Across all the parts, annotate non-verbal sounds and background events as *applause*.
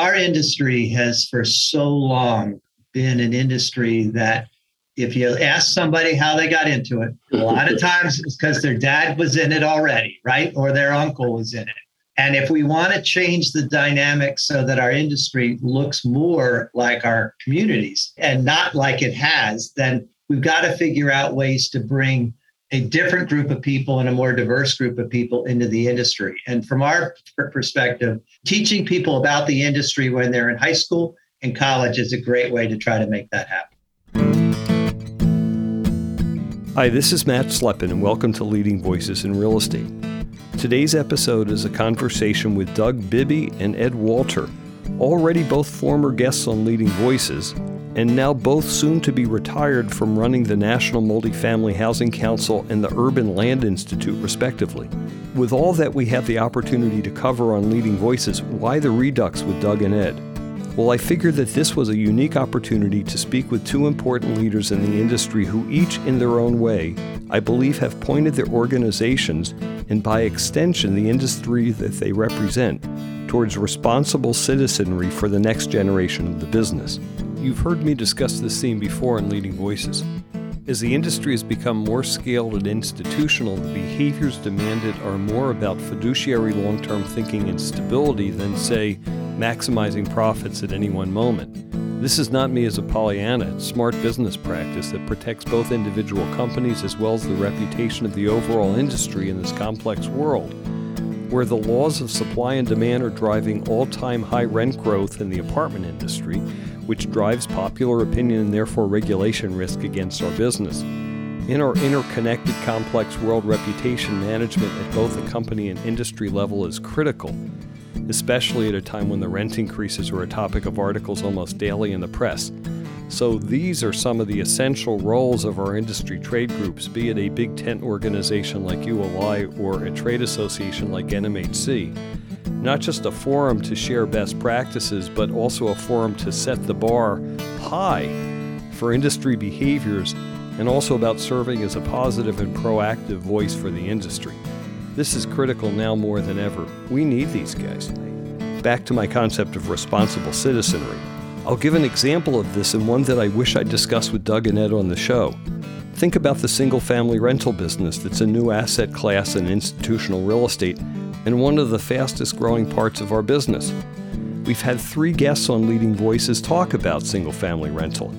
Our industry has for so long been an industry that if you ask somebody how they got into it, a lot of *laughs* times it's because their dad was in it already, right? Or their uncle was in it. And if we want to change the dynamic so that our industry looks more like our communities and not like it has, then we've got to figure out ways to bring a different group of people and a more diverse group of people into the industry. And from our perspective, teaching people about the industry when they're in high school and college is a great way to try to make that happen. Hi, this is Matt Slepin, and welcome to Leading Voices in Real Estate. Today's episode is a conversation with Doug Bibby and Ed Walter, already both former guests on Leading Voices, and now both soon to be retired from running the National Multifamily Housing Council and the Urban Land Institute, respectively. With all that we have the opportunity to cover on Leading Voices, why the Redux with Doug and Ed? Well, I figured that this was a unique opportunity to speak with two important leaders in the industry who, each in their own way, I believe have pointed their organizations, and by extension the industry that they represent, towards responsible citizenry for the next generation of the business. You've heard me discuss this theme before in Leading Voices. As the industry has become more scaled and institutional, the behaviors demanded are more about fiduciary long term thinking and stability than, say, maximizing profits at any one moment. This is not me as a Pollyanna, it's smart business practice that protects both individual companies as well as the reputation of the overall industry in this complex world where the laws of supply and demand are driving all time high rent growth in the apartment industry, which drives popular opinion and therefore regulation risk against our business. In our interconnected, complex world, reputation management at both the company and industry level is critical, especially at a time when the rent increases are a topic of articles almost daily in the press. So, these are some of the essential roles of our industry trade groups, be it a big tent organization like ULI or a trade association like NMHC not just a forum to share best practices, but also a forum to set the bar high for industry behaviors and also about serving as a positive and proactive voice for the industry. This is critical now more than ever. We need these guys. Back to my concept of responsible citizenry. I'll give an example of this and one that I wish I'd discussed with Doug and Ed on the show. Think about the single family rental business that's a new asset class in institutional real estate and one of the fastest growing parts of our business. We've had three guests on Leading Voices talk about single family rental.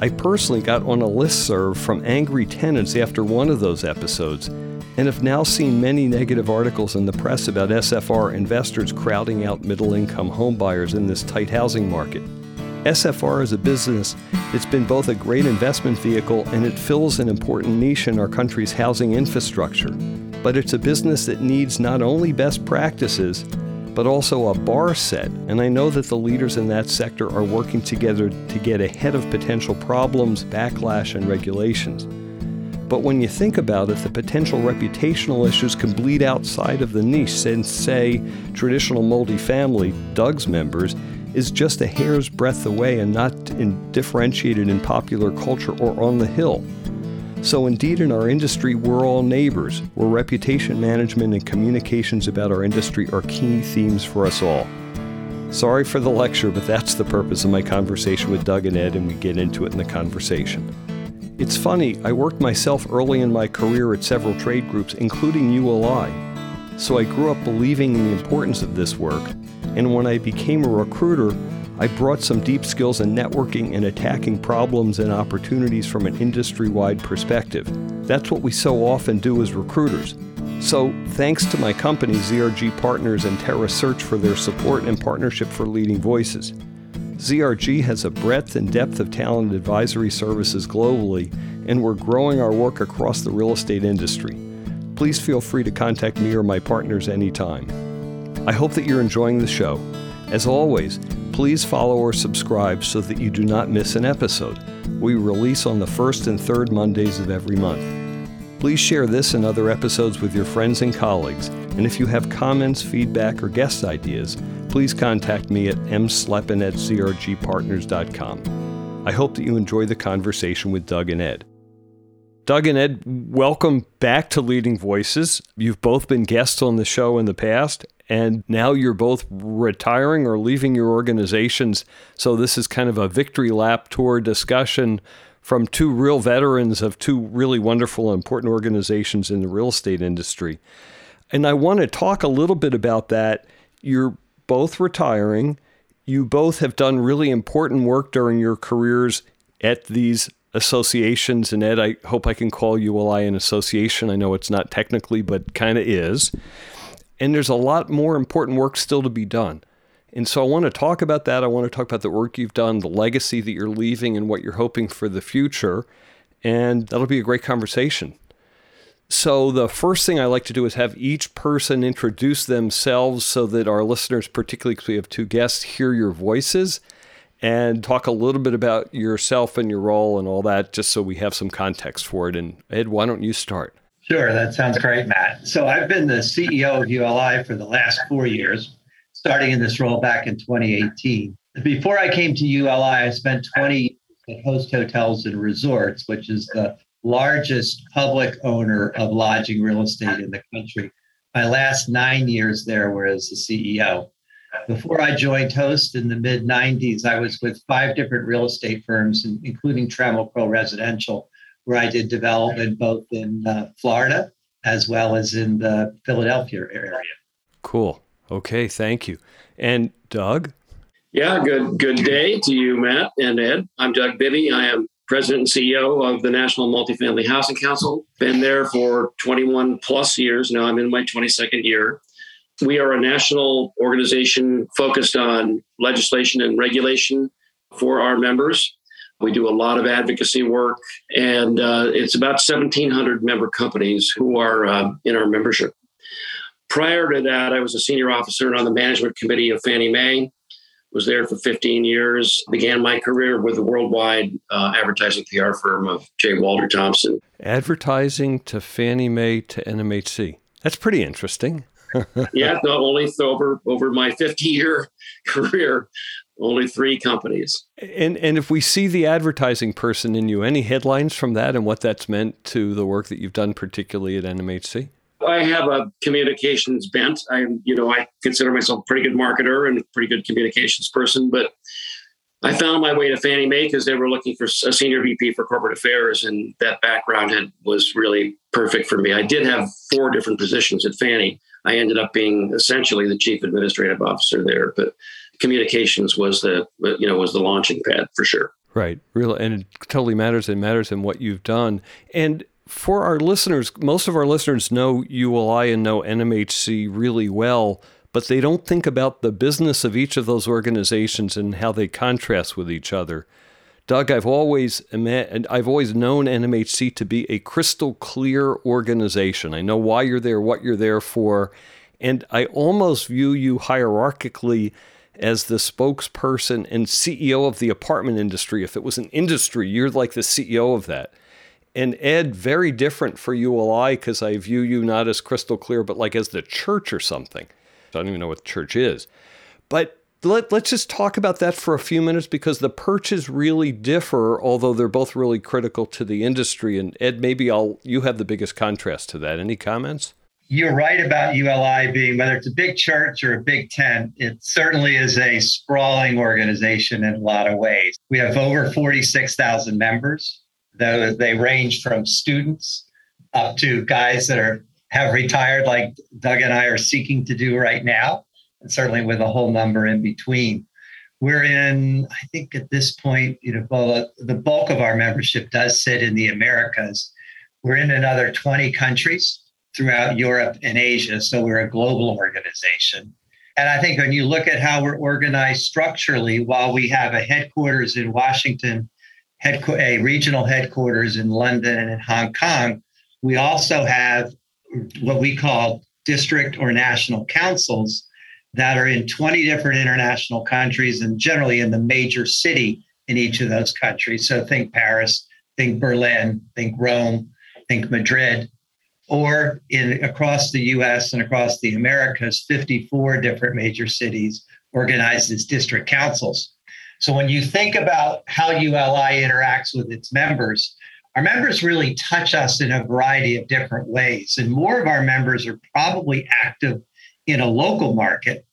I personally got on a list serve from angry tenants after one of those episodes and have now seen many negative articles in the press about SFR investors crowding out middle income homebuyers in this tight housing market. SFR is a business that's been both a great investment vehicle and it fills an important niche in our country's housing infrastructure but it's a business that needs not only best practices, but also a bar set. And I know that the leaders in that sector are working together to get ahead of potential problems, backlash, and regulations. But when you think about it, the potential reputational issues can bleed outside of the niche, since, say, traditional multifamily, Doug's members, is just a hair's breadth away and not in differentiated in popular culture or on the Hill. So, indeed, in our industry, we're all neighbors, where reputation management and communications about our industry are key themes for us all. Sorry for the lecture, but that's the purpose of my conversation with Doug and Ed, and we get into it in the conversation. It's funny, I worked myself early in my career at several trade groups, including ULI. So I grew up believing in the importance of this work, and when I became a recruiter, I brought some deep skills in networking and attacking problems and opportunities from an industry wide perspective. That's what we so often do as recruiters. So, thanks to my company, ZRG Partners and Terra Search, for their support and partnership for Leading Voices. ZRG has a breadth and depth of talent advisory services globally, and we're growing our work across the real estate industry. Please feel free to contact me or my partners anytime. I hope that you're enjoying the show. As always, Please follow or subscribe so that you do not miss an episode. We release on the first and third Mondays of every month. Please share this and other episodes with your friends and colleagues, and if you have comments, feedback, or guest ideas, please contact me at mslepin at zrgpartners.com. I hope that you enjoy the conversation with Doug and Ed. Doug and Ed, welcome back to Leading Voices. You've both been guests on the show in the past, and now you're both retiring or leaving your organizations. So this is kind of a victory lap tour discussion from two real veterans of two really wonderful and important organizations in the real estate industry. And I want to talk a little bit about that. You're both retiring. You both have done really important work during your careers at these associations. And Ed, I hope I can call ULI an association. I know it's not technically, but kind of is. And there's a lot more important work still to be done. And so I want to talk about that. I want to talk about the work you've done, the legacy that you're leaving, and what you're hoping for the future. And that'll be a great conversation. So, the first thing I like to do is have each person introduce themselves so that our listeners, particularly because we have two guests, hear your voices and talk a little bit about yourself and your role and all that, just so we have some context for it. And Ed, why don't you start? Sure, that sounds great, Matt. So I've been the CEO of ULI for the last four years, starting in this role back in 2018. Before I came to ULI, I spent 20 years at Host Hotels and Resorts, which is the largest public owner of lodging real estate in the country. My last nine years there were as the CEO. Before I joined Host in the mid 90s, I was with five different real estate firms, including Trammell Crow Residential, where I did development both in uh, Florida as well as in the Philadelphia area. Cool. Okay, thank you. And Doug? Yeah, good good day to you, Matt and Ed. I'm Doug Bibby. I am president and CEO of the National Multifamily Housing Council. Been there for 21 plus years. Now I'm in my 22nd year. We are a national organization focused on legislation and regulation for our members. We do a lot of advocacy work, and uh, it's about 1,700 member companies who are uh, in our membership. Prior to that, I was a senior officer on the management committee of Fannie Mae. Was there for 15 years. Began my career with the worldwide uh, advertising PR firm of J. Walter Thompson. Advertising to Fannie Mae to NMHC. That's pretty interesting. Yeah, not only over over my 50 year career, only three companies. And and if we see the advertising person in you, any headlines from that and what that's meant to the work that you've done, particularly at NMHC? I have a communications bent. I you know I consider myself a pretty good marketer and a pretty good communications person, but I found my way to Fannie Mae because they were looking for a senior VP for corporate affairs, and that background had was really perfect for me. I did have four different positions at Fannie. I ended up being essentially the chief administrative officer there, but communications was the you know was the launching pad for sure. Right, real, and it totally matters. It matters in what you've done. And for our listeners, most of our listeners know ULI and know NMHC really well but they don't think about the business of each of those organizations and how they contrast with each other. Doug, I've always I've always known NMHC to be a crystal clear organization. I know why you're there, what you're there for, and I almost view you hierarchically as the spokesperson and CEO of the apartment industry. If it was an industry, you're like the CEO of that. And Ed, very different for ULI because I view you not as crystal clear, but like as the church or something. I don't even know what church is. But let, let's just talk about that for a few minutes because the perches really differ, although they're both really critical to the industry. And Ed, maybe I'll you have the biggest contrast to that. Any comments? You're right about ULI being whether it's a big church or a big tent, it certainly is a sprawling organization in a lot of ways. We have over 46,000 members, though they range from students up to guys that are have retired like Doug and I are seeking to do right now, certainly with a whole number in between. We're in, I think at this point, you know, the bulk of our membership does sit in the Americas. We're in another 20 countries throughout Europe and Asia. So we're a global organization. And I think when you look at how we're organized structurally, while we have a headquarters in Washington, a regional headquarters in London and in Hong Kong, we also have what we call district or national councils that are in 20 different international countries and generally in the major city in each of those countries. So think Paris, think Berlin, think Rome, think Madrid, or in across the US and across the Americas, 54 different major cities organized as district councils. So when you think about how ULI interacts with its members, our members really touch us in a variety of different ways. And more of our members are probably active in a local market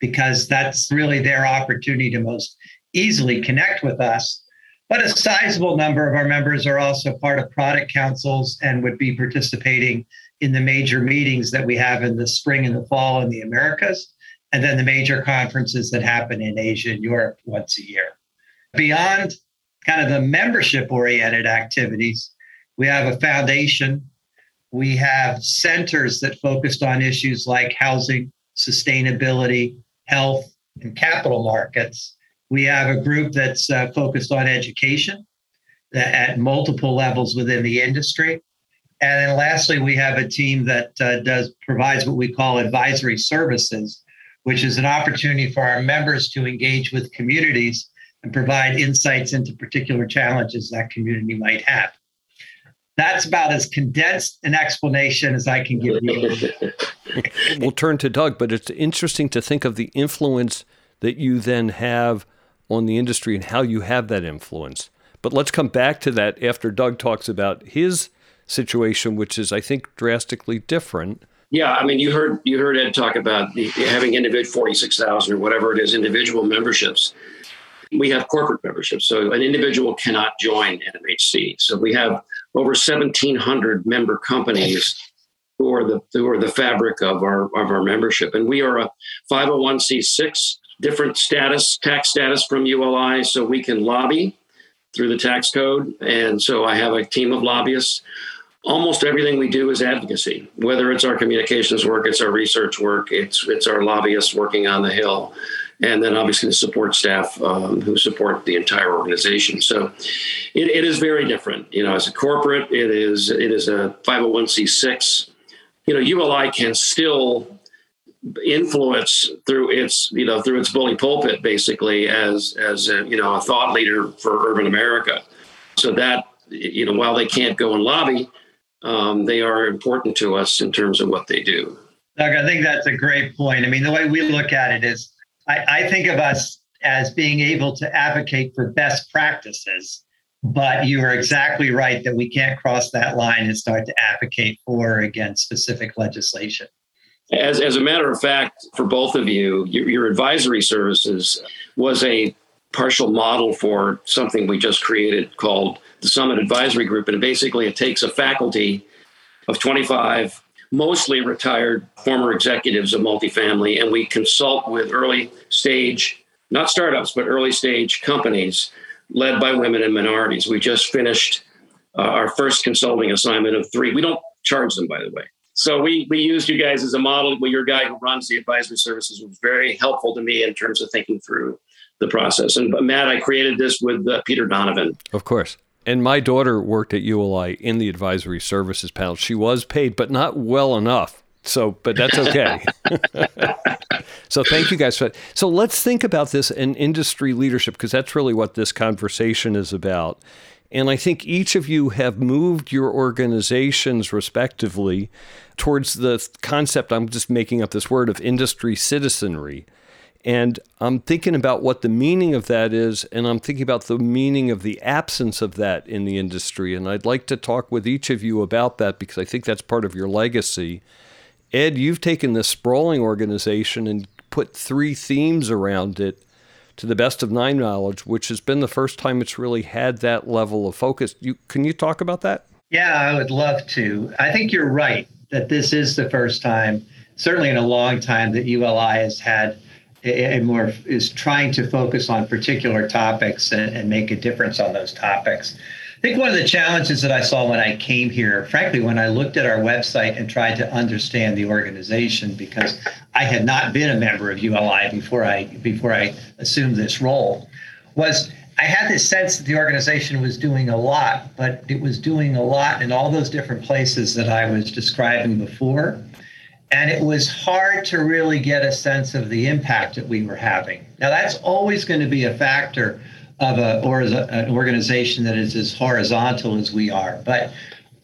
because that's really their opportunity to most easily connect with us. But a sizable number of our members are also part of product councils and would be participating in the major meetings that we have in the spring and the fall in the Americas, and then the major conferences that happen in Asia and Europe once a year. Beyond kind of the membership oriented activities, we have a foundation. We have centers that focused on issues like housing, sustainability, health, and capital markets. We have a group that's uh, focused on education at multiple levels within the industry. And then lastly, we have a team that uh, does provides what we call advisory services, which is an opportunity for our members to engage with communities and provide insights into particular challenges that community might have. That's about as condensed an explanation as I can give you. *laughs* we'll turn to Doug, but it's interesting to think of the influence that you then have on the industry and how you have that influence. But let's come back to that after Doug talks about his situation, which is, I think, drastically different. Yeah, I mean, you heard you heard Ed talk about the, having individual forty six thousand or whatever it is individual memberships. We have corporate memberships, so an individual cannot join NMHC. So we have over seventeen hundred member companies who are the who are the fabric of our of our membership, and we are a 501c6, different status tax status from ULI, so we can lobby through the tax code, and so I have a team of lobbyists. Almost everything we do is advocacy whether it's our communications work it's our research work it's it's our lobbyists working on the hill and then obviously the support staff um, who support the entire organization so it, it is very different you know as a corporate it is it is a 501c6 you know uli can still influence through its you know through its bully pulpit basically as as a, you know a thought leader for urban america so that you know while they can't go and lobby um, they are important to us in terms of what they do. Doug, I think that's a great point. I mean, the way we look at it is I, I think of us as being able to advocate for best practices, but you are exactly right that we can't cross that line and start to advocate for or against specific legislation. As, as a matter of fact, for both of you, your, your advisory services was a partial model for something we just created called the Summit Advisory Group. And basically, it takes a faculty of 25, mostly retired former executives of multifamily, and we consult with early stage, not startups, but early stage companies led by women and minorities. We just finished uh, our first consulting assignment of three. We don't charge them, by the way. So we we used you guys as a model. Well, your guy who runs the advisory services was very helpful to me in terms of thinking through the process. And Matt, I created this with uh, Peter Donovan. Of course. And my daughter worked at ULI in the advisory services panel. She was paid, but not well enough. So, but that's okay. *laughs* *laughs* so, thank you guys for that. So, let's think about this in industry leadership because that's really what this conversation is about. And I think each of you have moved your organizations respectively towards the concept, I'm just making up this word, of industry citizenry. And I'm thinking about what the meaning of that is, and I'm thinking about the meaning of the absence of that in the industry. And I'd like to talk with each of you about that because I think that's part of your legacy. Ed, you've taken this sprawling organization and put three themes around it to the best of my knowledge, which has been the first time it's really had that level of focus. You, can you talk about that? Yeah, I would love to. I think you're right that this is the first time, certainly in a long time, that ULI has had and more is trying to focus on particular topics and, and, make a difference on those topics. I think one of the challenges that I saw when I came here, frankly, when I looked at our website and tried to understand the organization, because I had not been a member of ULI before I before I assumed this role, was I had this sense that the organization was doing a lot, but it was doing a lot in all those different places that I was describing before and it was hard to really get a sense of the impact that we were having. Now, that's always going to be a factor of a, or an organization that is as horizontal as we are. But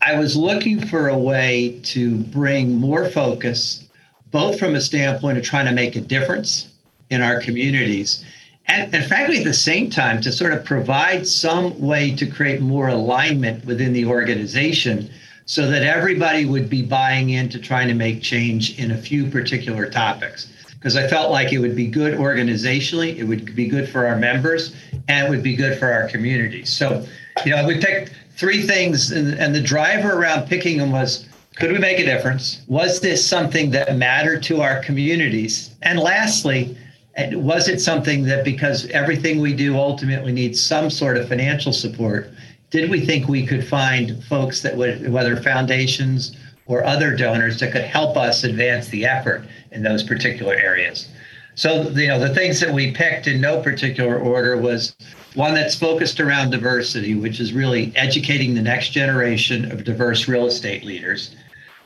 I was looking for a way to bring more focus, both from a standpoint of trying to make a difference in our communities, And, and frankly, at the same time, to sort of provide some way to create more alignment within the organization so that everybody would be buying into trying to make change in a few particular topics. Because I felt like it would be good organizationally, it would be good for our members, and it would be good for our community. So, you know, we picked three things, and, and the driver around picking them was could we make a difference? Was this something that mattered to our communities? And lastly, eh, was it something that because everything we do ultimately needs some sort of financial support, did we think we could find folks that would, whether foundations or other donors, that could help us advance the effort in those particular areas? So, you know, the things that we picked in no particular order was one that's focused around diversity, which is really educating the next generation of diverse real estate leaders.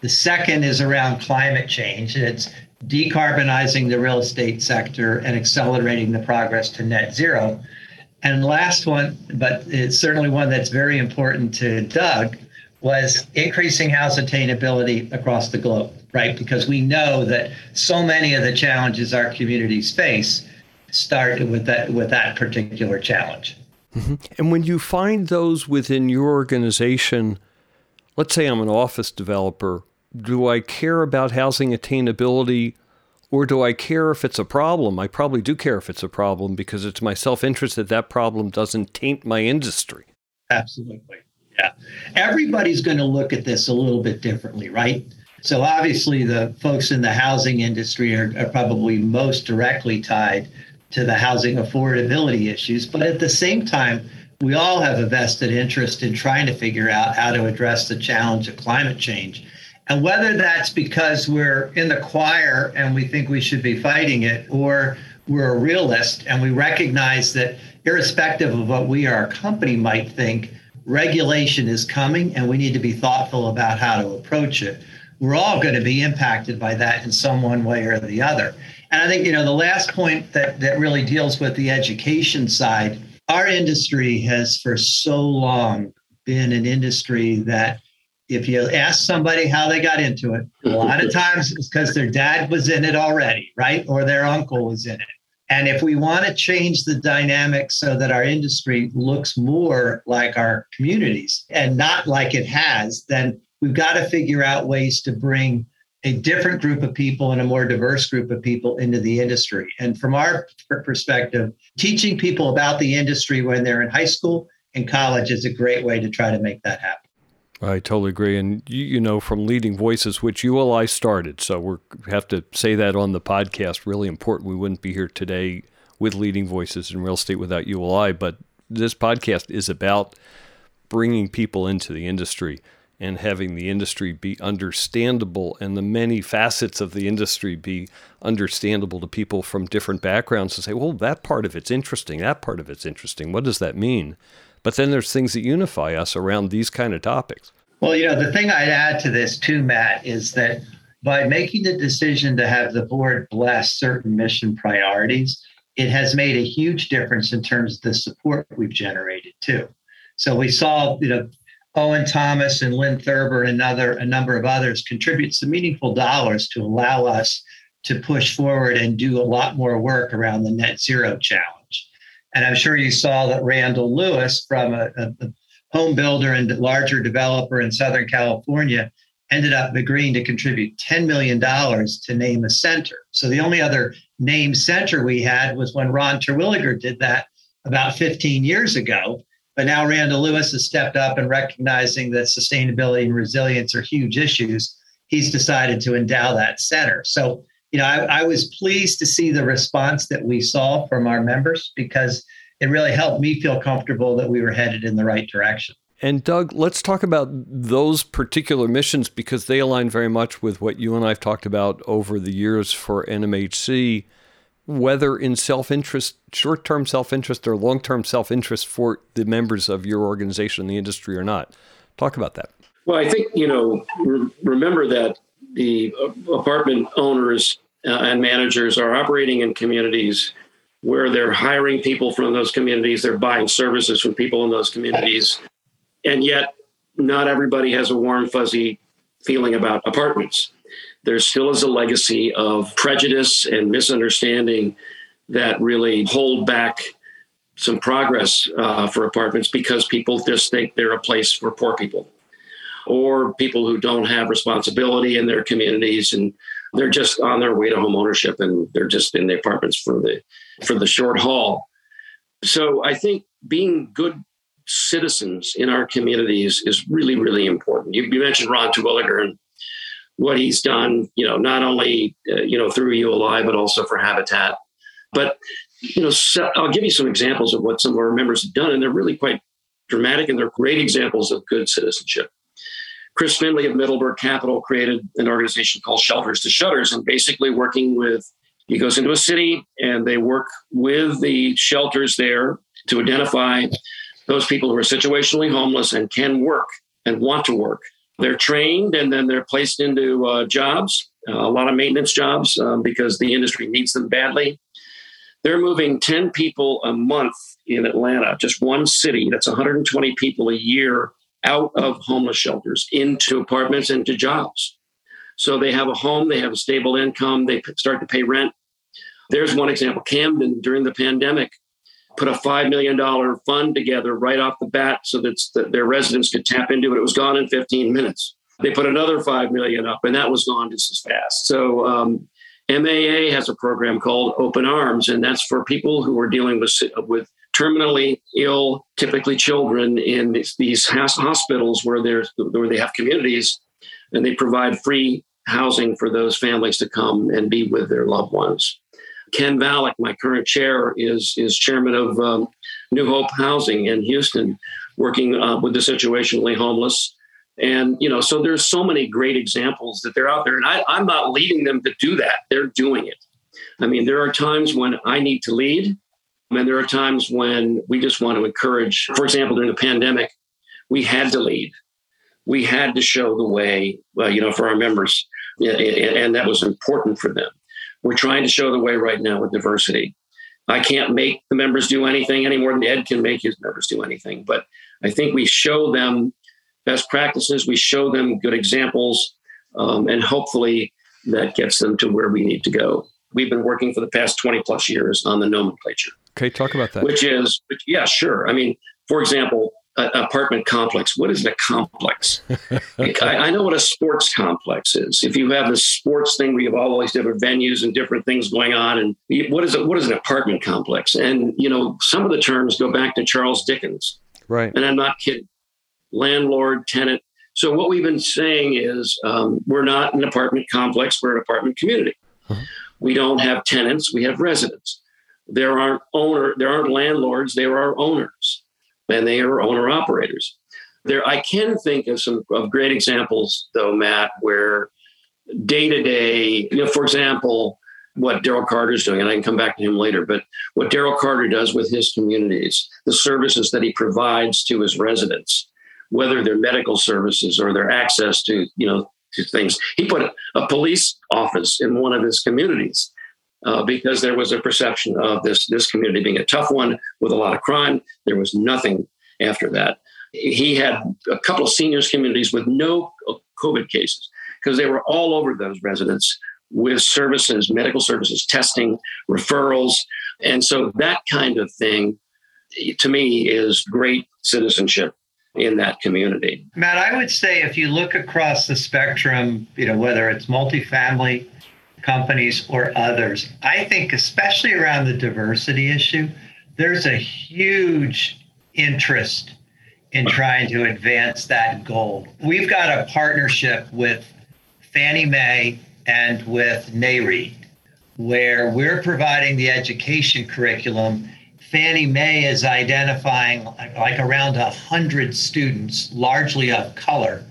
The second is around climate change, and it's decarbonizing the real estate sector and accelerating the progress to net zero. And last one, but it's certainly one that's very important to Doug, was increasing house attainability across the globe, right? Because we know that so many of the challenges our communities face start with that with that particular challenge. Mm-hmm. And when you find those within your organization, let's say I'm an office developer, do I care about housing attainability or do I care if it's a problem? I probably do care if it's a problem because it's my self interest that that problem doesn't taint my industry. Absolutely. Yeah. Everybody's going to look at this a little bit differently, right? So obviously, the folks in the housing industry are, are probably most directly tied to the housing affordability issues. But at the same time, we all have a vested interest in trying to figure out how to address the challenge of climate change. And whether that's because we're in the choir and we think we should be fighting it, or we're a realist and we recognize that irrespective of what we, our company, might think, regulation is coming and we need to be thoughtful about how to approach it. We're all going to be impacted by that in some one way or the other. And I think, you know, the last point that, that really deals with the education side, our industry has for so long been an industry that if you ask somebody how they got into it, a lot of *laughs* times it's because their dad was in it already, right? Or their uncle was in it. And if we want to change the dynamic so that our industry looks more like our communities and not like it has, then we've got to figure out ways to bring a different group of people and a more diverse group of people into the industry. And from our perspective, teaching people about the industry when they're in high school and college is a great way to try to make that happen. I totally agree. And you, you, know, from Leading Voices, which ULI started, so we have to say that on the podcast, really important. We wouldn't be here today with Leading Voices in Real Estate without ULI. But this podcast is about bringing people into the industry and having the industry be understandable and the many facets of the industry be understandable to people from different backgrounds to say, well, that part of it's interesting. That part of it's interesting. What does that mean? But then there's things that unify us around these kind of topics. Well, you know, the thing I'd add to this too, Matt, is that by making the decision to have the board bless certain mission priorities, it has made a huge difference in terms of the support we've generated too. So we saw, you know, Owen Thomas and Lynn Thurber and other a number of others contribute some meaningful dollars to allow us to push forward and do a lot more work around the net zero challenge. And I'm sure you saw that Randall Lewis, from a, a, home builder and larger developer in Southern California, ended up agreeing to contribute $10 million to name a center. So the only other named center we had was when Ron Terwilliger did that about 15 years ago. But now Randall Lewis has stepped up and recognizing that sustainability and resilience are huge issues. He's decided to endow that center. So you know, I, I, was pleased to see the response that we saw from our members because it really helped me feel comfortable that we were headed in the right direction. And Doug, let's talk about those particular missions because they align very much with what you and I have talked about over the years for NMHC, whether in self interest, short term self interest, or long term self interest for the members of your organization, the industry, or not. Talk about that. Well, I think, you know, re- remember that the apartment owners uh, and managers are operating in communities where they're hiring people from those communities, they're buying services from people in those communities, and yet not everybody has a warm, fuzzy feeling about apartments. There still is a legacy of prejudice and misunderstanding that really hold back some progress uh, for apartments because people just think they're a place for poor people or people who don't have responsibility in their communities and they're just on their way to home ownership and they're just in the apartments for the for the short haul. So i think being good citizens in our communities is really really important. You, you mentioned ron terwilliger and what he's done you know not only uh, you know through uli but also for habitat. But you know, so I'll give you some examples of what some of our members have done, and they're really quite dramatic and they're great examples of good citizenship. Chris Finlay of Middleburg Capital created an organization called Shelters to Shutters, and basically working with he goes into a city and they work with the shelters there to identify those people who are situationally homeless and can work and want to work. They're trained and then they're placed into uh, jobs, uh, a lot of maintenance jobs um, because the industry needs them badly. They're moving 10 people a month in Atlanta, just one city. That's 120 people a year out of homeless shelters into apartments, into jobs. So they have a home, they have a stable income, they start to pay rent. There's one example Camden during the pandemic put a $5 million fund together right off the bat so that their residents could tap into it. It was gone in 15 minutes. They put another 5 million up and that was gone just as fast. So um, MAA has a program called Open Arms, and that's for people who are dealing with with terminally ill, typically children, in these these hospitals where there's where they have communities, and they provide free housing for those families to come and be with their loved ones. Ken Valach, my current chair, is is chairman of um, New Hope Housing in Houston, working uh, with the situationally homeless and, you know, so there's so many great examples that they're out there. And I, I'm not leading them to do that. They're doing it. I mean, there are times when I need to lead, and there are times when we just want to encourage. For example, during the pandemic, we had to lead. We had to show the way, uh, you know, for our members, and that was important for them. We're trying to show the way right now with diversity. I can't make the members do anything any more than Ed can make his members do anything, but I think we show them best practices. We show them good examples, um, and hopefully that gets them to where we need to go. We've been working for the past 20 plus years on the nomenclature. Okay, talk about that. Which is, yeah, sure. I mean, for example, apartment complex. What is a complex? *laughs* I, I, know what a sports complex is. If you have this sports thing where you have all these different venues and different things going on, and what is it? What is an apartment complex? And you know, some of the terms go back to Charles Dickens. Right. And I'm not kidding landlord, tenant. So what we've been saying is um, we're not an apartment complex, we're an apartment community. Uh-huh. We don't have tenants, we have residents. There aren't owner, there aren't landlords, there are owners, and they are owner operators. There, I can think of some of great examples, though, Matt, where day to day, you know, for example, what Daryl Carter is doing, and I can come back to him later, but what Daryl Carter does with his communities, the services that he provides to his residents, whether they're medical services or their access to, you know, to things. He put a police office in one of his communities uh, because there was a perception of this this community being a tough one with a lot of crime. There was nothing after that. He had a couple of seniors communities with no COVID cases because they were all over those residents with services, medical services, testing, referrals. And so that kind of thing to me is great citizenship in that community. Matt, I would say if you look across the spectrum, you know, whether it's multifamily companies or others, I think especially around the diversity issue, there's a huge interest in trying to advance that goal. We've got a partnership with Fannie Mae and with NAREIT, where we're providing the education curriculum Fannie Mae is identifying like around 100 students, largely of color.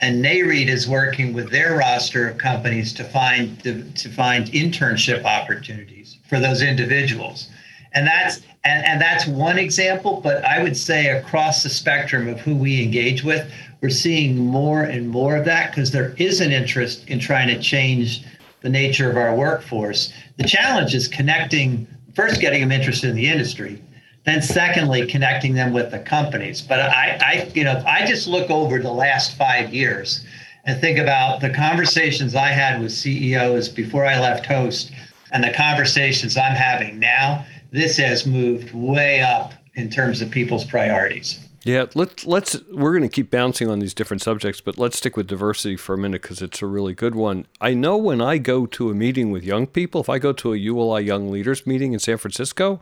And NAREIT is working with their roster of companies to find to, to find internship opportunities for those individuals. And that's and, and that's one example, but I would say across the spectrum of who we engage with, we're seeing more and more of that because there is an interest in trying to change the nature of our workforce. The challenge is connecting first getting them interested in the industry, then secondly connecting them with the companies. But I, I, you know, I just look over the last five years and think about the conversations I had with CEOs before I left Host and the conversations I'm having now, this has moved way up in terms of people's priorities. Yeah, let's let's we're going to keep bouncing on these different subjects, but let's stick with diversity for a minute because it's a really good one. I know when I go to a meeting with young people, if I go to a ULI Young Leaders meeting in San Francisco,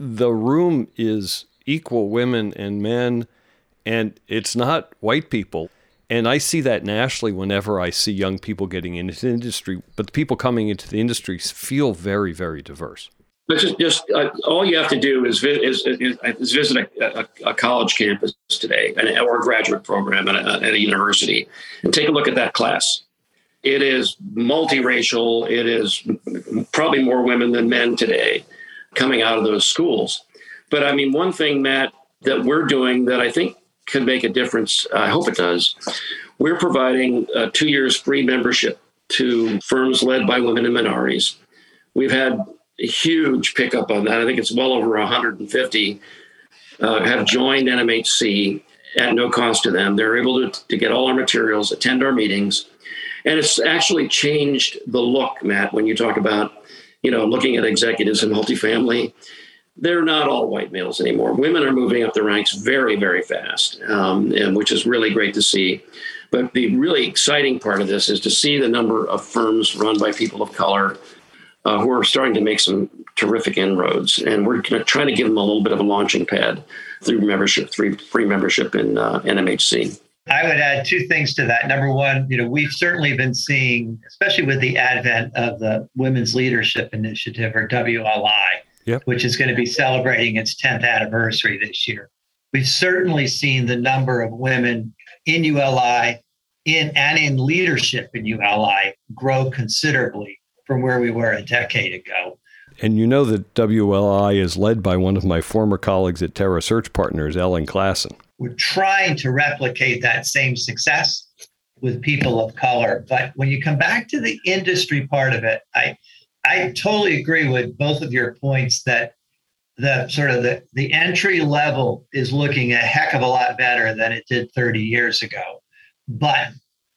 the room is equal women and men, and it's not white people. And I see that nationally whenever I see young people getting into the industry, but the people coming into the industry feel very, very diverse. But just, just uh, all you have to do is, vi- is, is, is visit a, a, a, college campus today or a graduate program at a, at a university and take a look at that class. It is multiracial. It is probably more women than men today coming out of those schools. But I mean, one thing, Matt, that we're doing that I think could make a difference, I hope it does, we're providing two years free membership to firms led by women and minorities. We've had a huge pickup on that. I think it's well over 150 uh, have joined NMHC at no cost to them. They're able to, to get all our materials, attend our meetings, and it's actually changed the look, Matt. When you talk about, you know, looking at executives in multifamily, they're not all white males anymore. Women are moving up the ranks very, very fast, um, and which is really great to see. But the really exciting part of this is to see the number of firms run by people of color uh, who are starting to make some terrific inroads. And we're trying to give them a little bit of a launching pad through membership, through free membership in uh, NMHC. I would add two things to that. Number one, you know, we've certainly been seeing, especially with the advent of the Women's Leadership Initiative or WLI, yep. which is going to be celebrating its 10th anniversary this year. We've certainly seen the number of women in ULI in and in leadership in ULI grow considerably from where we were a decade ago. And you know that WLI is led by one of my former colleagues at Terra Search Partners, Ellen Klassen. We're trying to replicate that same success with people of color. But when you come back to the industry part of it, I I totally agree with both of your points that the sort of the, the entry level is looking a heck of a lot better than it did 30 years ago. But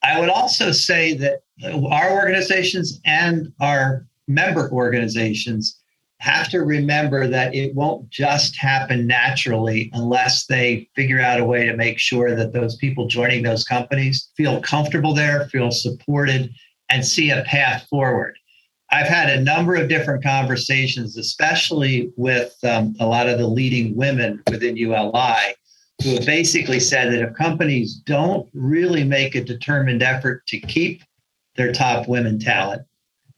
I would also say that our organizations and our member organizations have to remember that it won't just happen naturally unless they figure out a way to make sure that those people joining those companies feel comfortable there, feel supported, and see a path forward. I've had a number of different conversations, especially with um, a lot of the leading women within ULI, who have basically said that if companies don't really make a determined effort to keep their top women talent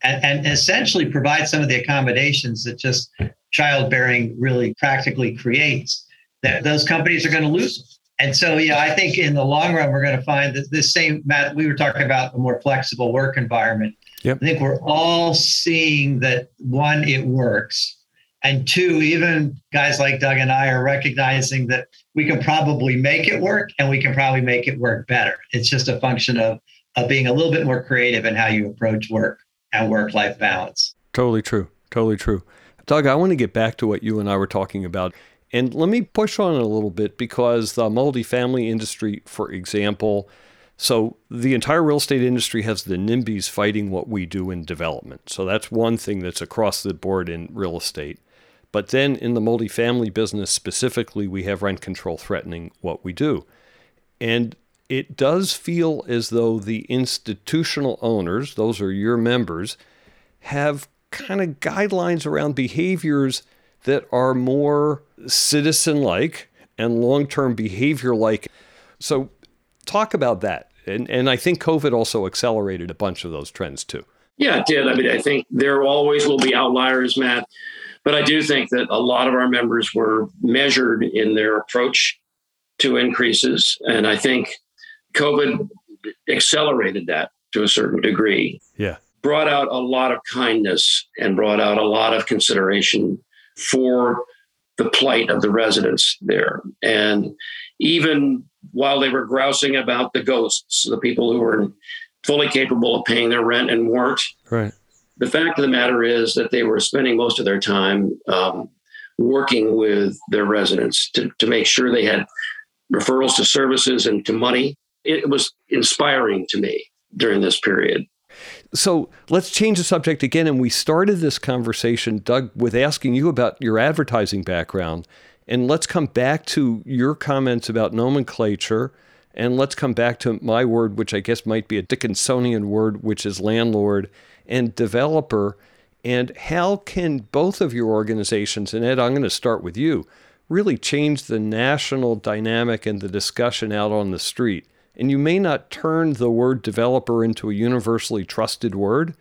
and, and essentially provide some of the accommodations that just childbearing really practically creates, that those companies are going to lose them. And so, yeah, I think in the long run, we're going to find that this same, Matt, we were talking about a more flexible work environment. Yep. I think we're all seeing that one, it works. And two, even guys like Doug and I are recognizing that we can probably make it work and we can probably make it work better. It's just a function of of being a little bit more creative in how you approach work and work life balance. Totally true. Totally true. Doug, I want to get back to what you and I were talking about. And let me push on a little bit because the multifamily industry, for example, so the entire real estate industry has the NIMBYs fighting what we do in development. So that's one thing that's across the board in real estate. But then in the multifamily business specifically, we have rent control threatening what we do. And it does feel as though the institutional owners, those are your members, have kind of guidelines around behaviors that are more citizen like and long term behavior like. So, talk about that. And, and I think COVID also accelerated a bunch of those trends too. Yeah, it did. I mean, I think there always will be outliers, Matt. But I do think that a lot of our members were measured in their approach to increases. And I think COVID accelerated that to a certain degree. Yeah. Brought out a lot of kindness and brought out a lot of consideration for the plight of the residents there. And even while they were grousing about the ghosts, the people who were fully capable of paying their rent and weren't. Right. The fact of the matter is that they were spending most of their time um, working with their residents to, to make sure they had referrals to services and to money it was inspiring to me during this period. So let's change the subject again. And we started this conversation, Doug, with asking you about your advertising background. And let's come back to your comments about nomenclature. And let's come back to my word, which I guess might be a Dickinsonian word, which is landlord and developer. And how can both of your organizations, and Ed, I'm going to start with you, really change the national dynamic and the discussion out on the street? And you may not turn the word developer into a universally trusted word,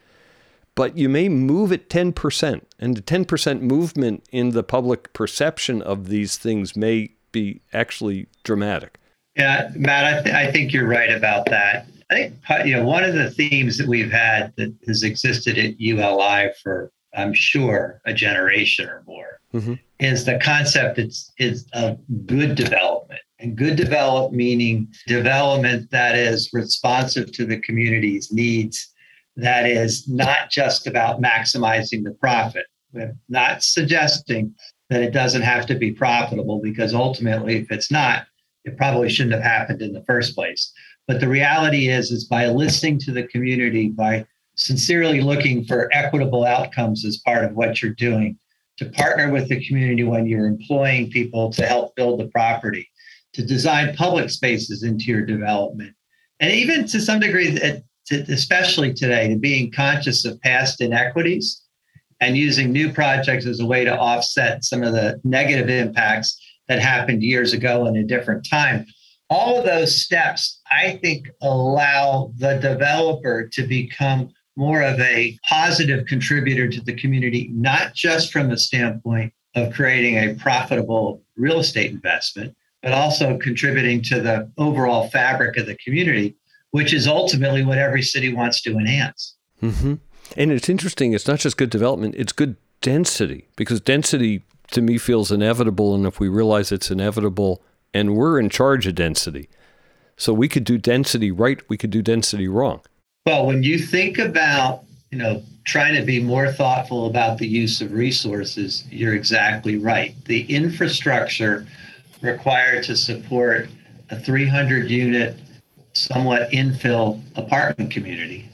but you may move it 10%. And the 10% movement in the public perception of these things may be actually dramatic. Yeah, Matt, I, th- I think you're right about that. I think you know one of the themes that we've had that has existed at ULI for I'm sure a generation or more mm-hmm. is the concept it's is of good development. And good development meaning development that is responsive to the community's needs, that is not just about maximizing the profit. We're not suggesting that it doesn't have to be profitable because ultimately, if it's not, it probably shouldn't have happened in the first place. But the reality is, is by listening to the community, by sincerely looking for equitable outcomes as part of what you're doing, to partner with the community when you're employing people to help build the property, to design public spaces into your development. And even to some degree, uh, especially today, to being conscious of past inequities and using new projects as a way to offset some of the negative impacts that happened years ago in a different time. All of those steps, I think, allow the developer to become more of a positive contributor to the community, not just from the standpoint of creating a profitable real estate investment, but also contributing to the overall fabric of the community, which is ultimately what every city wants to enhance. Mm-hmm. And it's interesting, it's not just good development, it's good density, because density to me feels inevitable. And if we realize it's inevitable and we're in charge of density, so we could do density right, we could do density wrong. Well, when you think about, you know, trying to be more thoughtful about the use of resources, you're exactly right. The infrastructure required to support a 300 unit, somewhat infill apartment community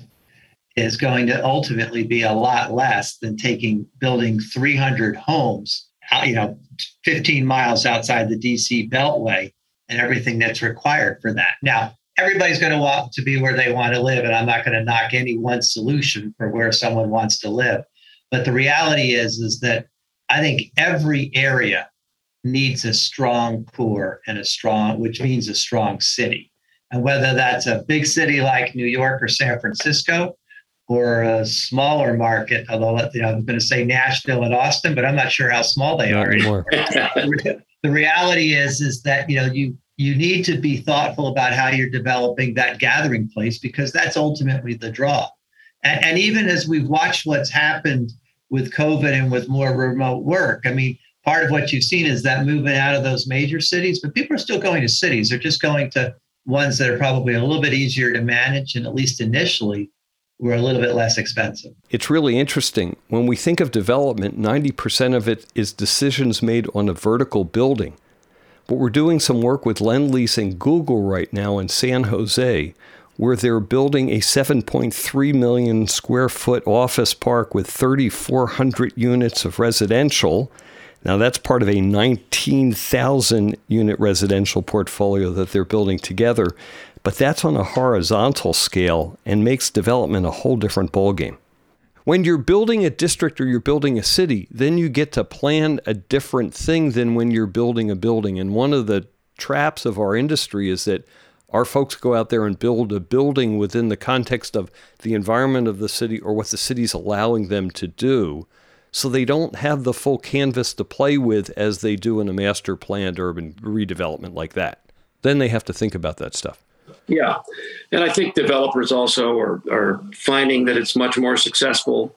is going to ultimately be a lot less than taking building 300 homes, you know, 15 miles outside the DC Beltway and everything that's required for that. Now, everybody's going to want to be where they want to live and i'm not going to knock any one solution for where someone wants to live but the reality is is that i think every area needs a strong core and a strong which means a strong city. And whether that's a big city like new york or san francisco or a smaller market although you know, i'm going to say nashville and austin but i'm not sure how small they not are. anymore. *laughs* The reality is is that you know you you need to be thoughtful about how you're developing that gathering place because that's ultimately the draw. And, and, even as we've watched what's happened with COVID and with more remote work, I mean, part of what you've seen is that movement out of those major cities, but people are still going to cities. They're just going to ones that are probably a little bit easier to manage and at least initially were a little bit less expensive. It's really interesting. When we think of development, 90% of it is decisions made on a vertical building. But we're doing some work with Lendlease and Google right now in San Jose, where they're building a 7.3 million square foot office park with 3,400 units of residential. Now, that's part of a 19,000 unit residential portfolio that they're building together, but that's on a horizontal scale and makes development a whole different ballgame. When you're building a district or you're building a city, then you get to plan a different thing than when you're building a building. And one of the traps of our industry is that our folks go out there and build a building within the context of the environment of the city or what the city's allowing them to do. So they don't have the full canvas to play with as they do in a master planned urban redevelopment like that. Then they have to think about that stuff. Yeah. And I think developers also are, are finding that it's much more successful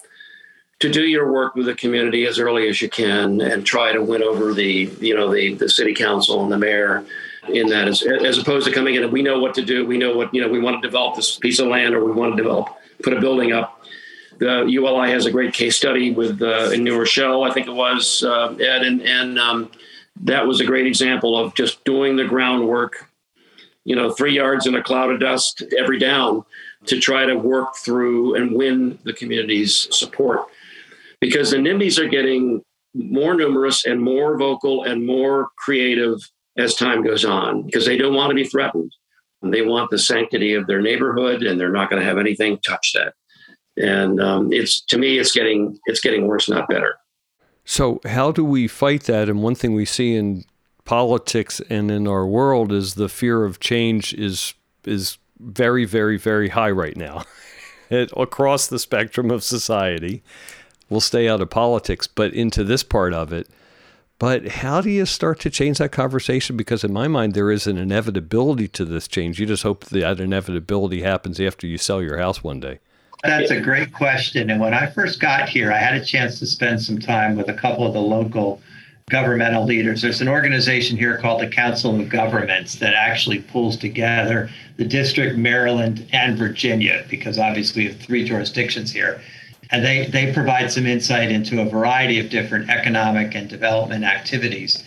to do your work with the community as early as you can and try to win over the, you know, the, the city council and the mayor in that as, as opposed to coming in and we know what to do. We know what, you know, we want to develop this piece of land or we want to develop, put a building up. The ULI has a great case study with uh, in New Rochelle, I think it was, uh, Ed, and, and um, that was a great example of just doing the groundwork you know, three yards in a cloud of dust every down to try to work through and win the community's support. Because the NIMBYs are getting more numerous and more vocal and more creative as time goes on because they don't want to be threatened. They want the sanctity of their neighborhood and they're not going to have anything touch that. And um, it's to me, it's getting it's getting worse, not better. So how do we fight that? And one thing we see in politics and in our world is the fear of change is is very, very, very high right now *laughs* it, across the spectrum of society. We'll stay out of politics, but into this part of it. But how do you start to change that conversation? Because in my mind, there is an inevitability to this change. You just hope that inevitability happens after you sell your house one day. That's a great question. And when I first got here, I had a chance to spend some time with a couple of the local governmental leaders. There's an organization here called the Council of Governments that actually pulls together the district, Maryland, and Virginia, because obviously we have three jurisdictions here. And they, they provide some insight into a variety of different economic and development activities.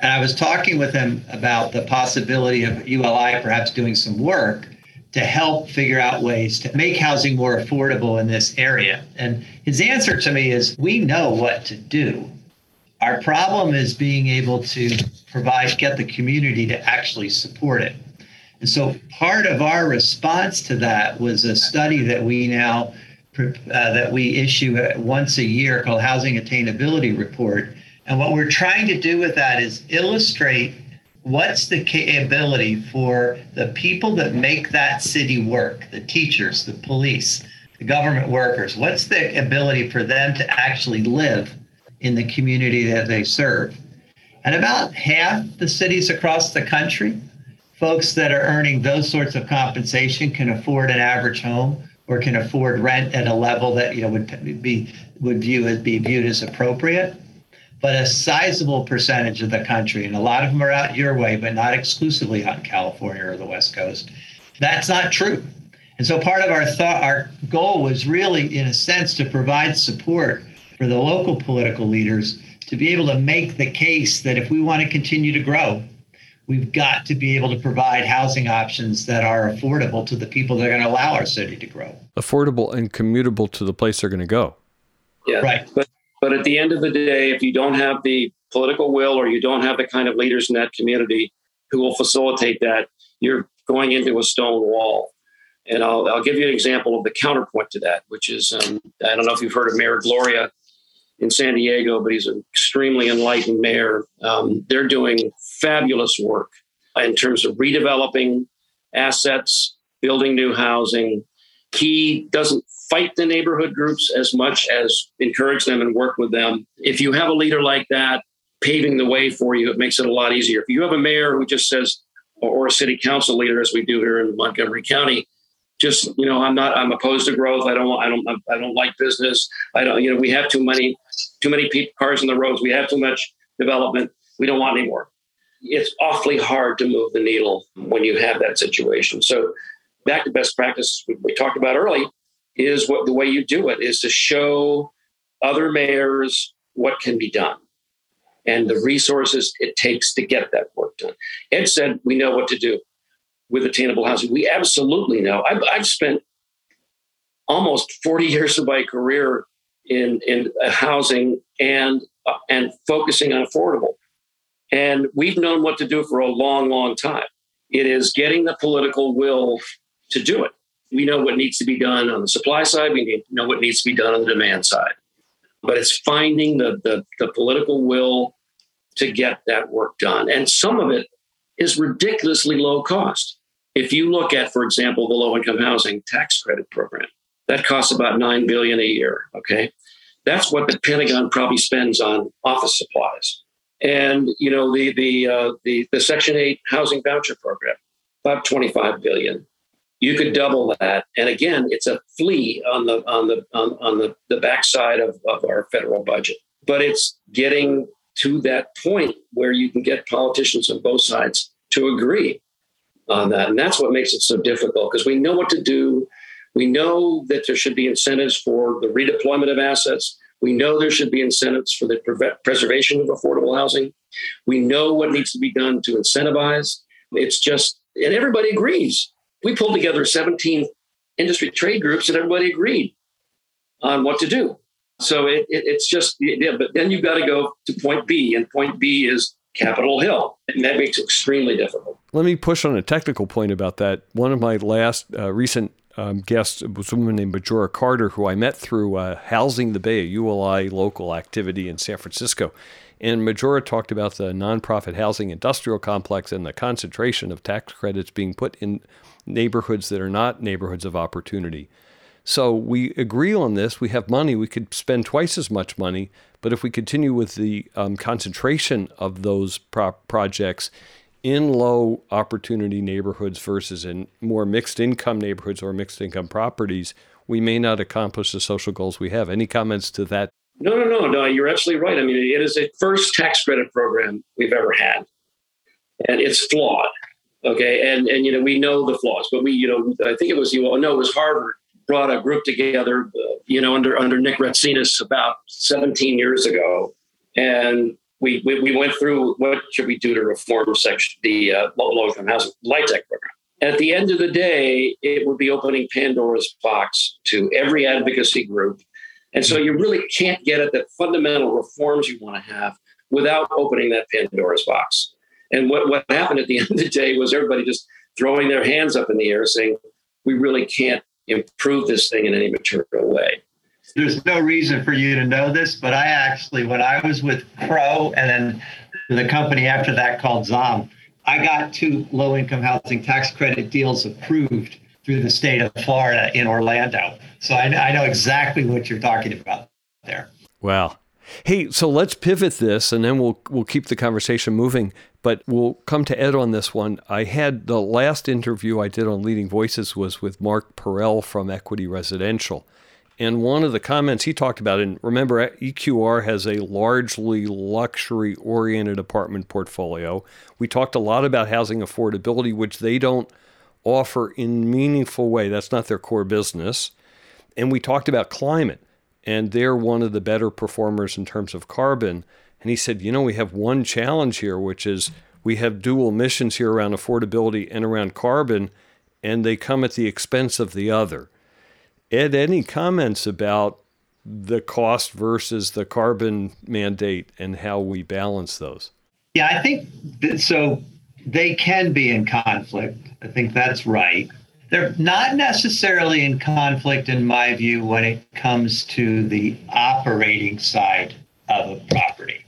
And I was talking with them about the possibility of ULI perhaps doing some work to help figure out ways to make housing more affordable in this area. And his answer to me is we know what to do. Our problem is being able to provide, get the community to actually support it. And so part of our response to that was a study that we now uh, that we issue once a year called Housing Attainability Report. And what we're trying to do with that is illustrate what's the capability for the people that make that city work, the teachers, the police, the government workers, what's the ability for them to actually live in the community that they serve? And about half the cities across the country, folks that are earning those sorts of compensation can afford an average home or can afford rent at a level that you know would be would view as be viewed as appropriate. But a sizable percentage of the country, and a lot of them are out your way, but not exclusively out in California or the West Coast. That's not true. And so part of our thought, our goal was really, in a sense, to provide support for the local political leaders to be able to make the case that if we want to continue to grow, we've got to be able to provide housing options that are affordable to the people that are going to allow our city to grow. Affordable and commutable to the place they're going to go. Yeah. Right. But but at the end of the day, if you don't have the political will or you don't have the kind of leaders in that community who will facilitate that, you're going into a stone wall. And I'll, I'll give you an example of the counterpoint to that, which is um, I don't know if you've heard of Mayor Gloria in San Diego, but he's an extremely enlightened mayor. Um, they're doing fabulous work in terms of redeveloping assets, building new housing. He doesn't fight the neighborhood groups as much as encourage them and work with them. If you have a leader like that paving the way for you, it makes it a lot easier. If you have a mayor who just says, or a city council leader, as we do here in Montgomery County, just you know, I'm not, I'm opposed to growth. I don't, I don't, I don't like business. I don't, you know, we have too many, too many cars in the roads. We have too much development. We don't want any more. It's awfully hard to move the needle when you have that situation. So back to best practices we talked about early is what the way you do it is to show other mayors what can be done and the resources it takes to get that work done. Ed said we know what to do with attainable housing. We absolutely know. I've, I've spent almost 40 years of my career in, in housing and, uh, and focusing on affordable. And we've known what to do for a long, long time. It is getting the political will to do it we know what needs to be done on the supply side. We know what needs to be done on the demand side. But it's finding the, the, the political will to get that work done. And some of it is ridiculously low cost. If you look at, for example, the low income housing tax credit program, that costs about nine billion a year. Okay. That's what the Pentagon probably spends on office supplies. And you know, the the uh, the, the Section 8 housing voucher program, about 25 billion you could double that. And again, it's a flea on the on the on, on the, the backside of, of our federal budget. But it's getting to that point where you can get politicians on both sides to agree on that. And that's what makes it so difficult because we know what to do. We know that there should be incentives for the redeployment of assets. We know there should be incentives for the preservation of affordable housing. We know what needs to be done to incentivize. It's just, and everybody agrees we pulled together 17 industry trade groups, and everybody agreed on what to do. So it, it, it's just, but then you've got to go to point B, and point B is Capitol Hill, and that makes it extremely difficult. Let me push on a technical point about that. One of my last uh, recent um, guests was a woman named Majora Carter, who I met through uh, Housing the Bay, a ULI local activity in San Francisco. And Majora talked about the nonprofit housing industrial complex and the concentration of tax credits being put in neighborhoods that are not neighborhoods of opportunity. So we agree on this. We have money. We could spend twice as much money. But if we continue with the um, concentration of those pro- projects in low opportunity neighborhoods versus in more mixed income neighborhoods or mixed income properties, we may not accomplish the social goals we have. Any comments to that? No, no, no, no. You're absolutely right. I mean, it is the first tax credit program we've ever had, and it's flawed. Okay, and and you know we know the flaws, but we you know I think it was you all know it was Harvard brought a group together, uh, you know, under under Nic Retsinas about 17 years ago, and we, we, we went through what should we do to reform section the uh, low income housing LIHTC program. At the end of the day, it would be opening Pandora's box to every advocacy group, and so you really can't get at the fundamental reforms you want to have without opening that Pandora's box. And what, what happened at the *laughs* end of the day was everybody just throwing their hands up in the air saying, we really can't improve this thing in any material way there's no reason for you to know this, but I actually, when I was with Crow and then the company after that called Zom, I got two low income housing tax credit deals approved through the state of Florida in Orlando. So I, I know exactly what you're talking about there. Wow. Hey, so let's pivot this and then we'll we'll keep the conversation moving, but we'll come to Ed on this one. I had the last interview I did on Leading Voices was with Mark Parrell from Equity Residential. And one of the comments he talked about, and remember, EQR has a largely luxury oriented apartment portfolio. We talked a lot about housing affordability, which they don't offer in meaningful way. That's not their core business. And we talked about climate, and they're one of the better performers in terms of carbon. And he said, you know, we have one challenge here, which is we have dual missions here around affordability and around carbon, and they come at the expense of the other. Ed, any comments about the cost versus the carbon mandate and how we balance those? Yeah, I think that, so. They can be in conflict. I think that's right. They're not necessarily in conflict, in my view, when it comes to the operating side of a property.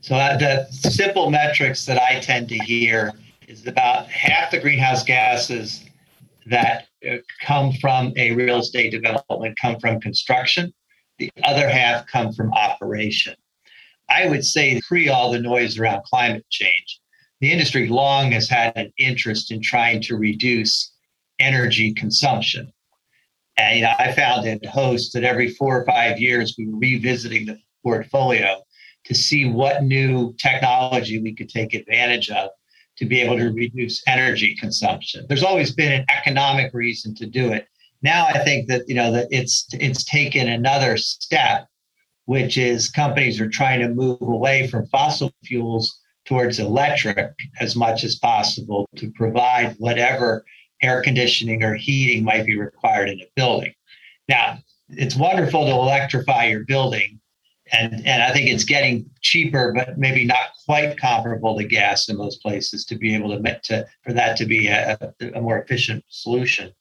So uh, the simple metrics that I tend to hear is about half the greenhouse gases that uh, come from a real estate development come from construction. The other half come from operation. I would say, pre all the noise around climate change, the industry long has had an interest in trying to reduce energy consumption. And you know, I found in Host that every four or five years we were revisiting the portfolio to see what new technology we could take advantage of to be able to reduce energy consumption. There's always been an economic reason to do it. Now I think that you know that it's it's taken another step, which is companies are trying to move away from fossil fuels towards electric as much as possible to provide whatever air conditioning or heating might be required in a building. Now, it's wonderful to electrify your building, and and I think it's getting cheaper, but maybe not quite comparable to gas in most places to be able to, to for that to be a, a more efficient solution.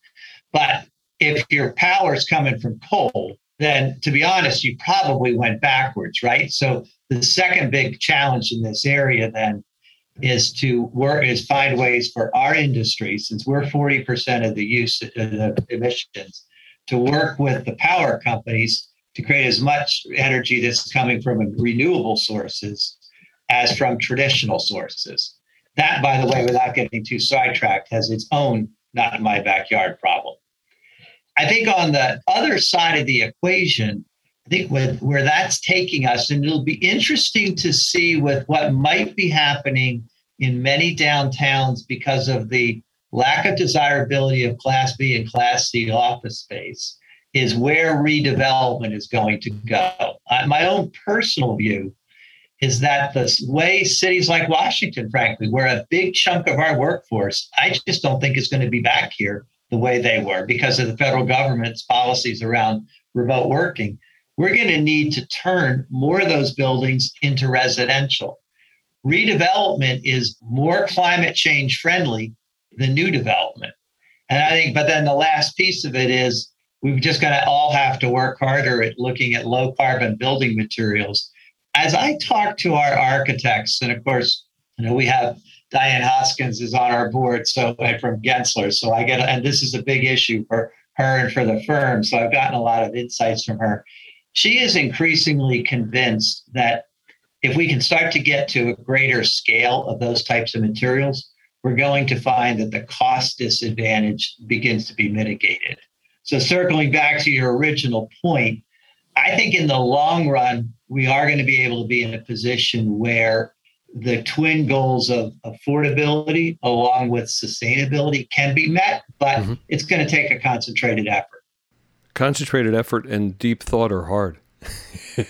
But if your power is coming from coal, then to be honest, you probably went backwards, right? So the second big challenge in this area then is to work is find ways for our industry, since we're 40% of the use of the emissions, to work with the power companies to create as much energy that's coming from renewable sources as from traditional sources. That, by the way, without getting too sidetracked, has its own not in my backyard problem. I think on the other side of the equation, I think with where that's taking us, and it'll be interesting to see with what might be happening in many downtowns because of the lack of desirability of Class B and Class C office space is where redevelopment is going to go. My own personal view is that the way cities like Washington, frankly, where a big chunk of our workforce, I just don't think is going to be back here the way they were because of the federal government's policies around remote working. We're going to need to turn more of those buildings into residential. Redevelopment is more climate change friendly than new development. And I think, but then the last piece of it is we've just got to all have to work harder at looking at low carbon building materials. As I talk to our architects, and of course, you know, we have Diane Hoskins is on our board, so from Gensler. So I get, and this is a big issue for her and for the firm. So I've gotten a lot of insights from her. She is increasingly convinced that if we can start to get to a greater scale of those types of materials, we're going to find that the cost disadvantage begins to be mitigated. So, circling back to your original point, I think in the long run, we are going to be able to be in a position where the twin goals of affordability along with sustainability can be met, but mm-hmm. it's going to take a concentrated effort. Concentrated effort and deep thought are hard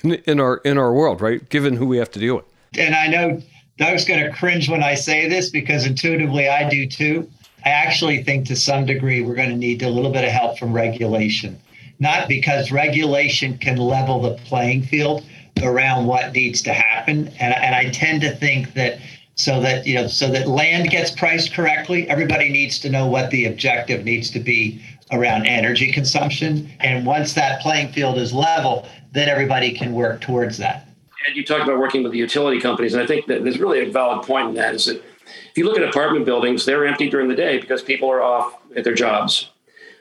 in, *laughs* in our in our world, right? Given who we have to deal with. And I know Doug's going to cringe when I say this because intuitively I do too. I actually think to some degree we're going to need a little bit of help from regulation. Not because regulation can level the playing field, around what needs to happen. And, and I tend to think that so that you know so that land gets priced correctly, everybody needs to know what the objective needs to be around energy consumption. And once that playing field is level, then everybody can work towards that. And you talked about working with the utility companies, and I think that there's really a valid point in that is that if you look at apartment buildings, they're empty during the day because people are off at their jobs.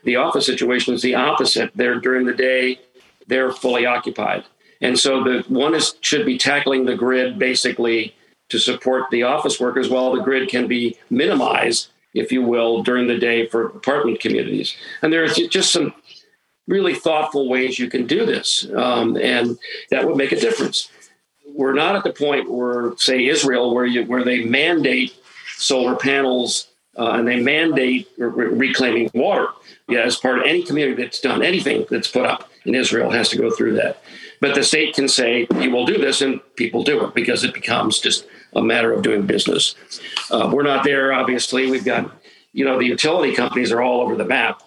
The office situation is the opposite. They're during the day, they're fully occupied. And so the one is should be tackling the grid basically to support the office workers while the grid can be minimized, if you will, during the day for apartment communities. And there's just some really thoughtful ways you can do this. Um, and that would make a difference. We're not at the point where, say, Israel, where you where they mandate solar panels uh, and they mandate re- reclaiming water. Yeah, as part of any community that's done anything that's put up in Israel has to go through that. But the state can say, you will do this, and people do it because it becomes just a matter of doing business. Uh, we're not there, obviously. We've got, you know, the utility companies are all over the map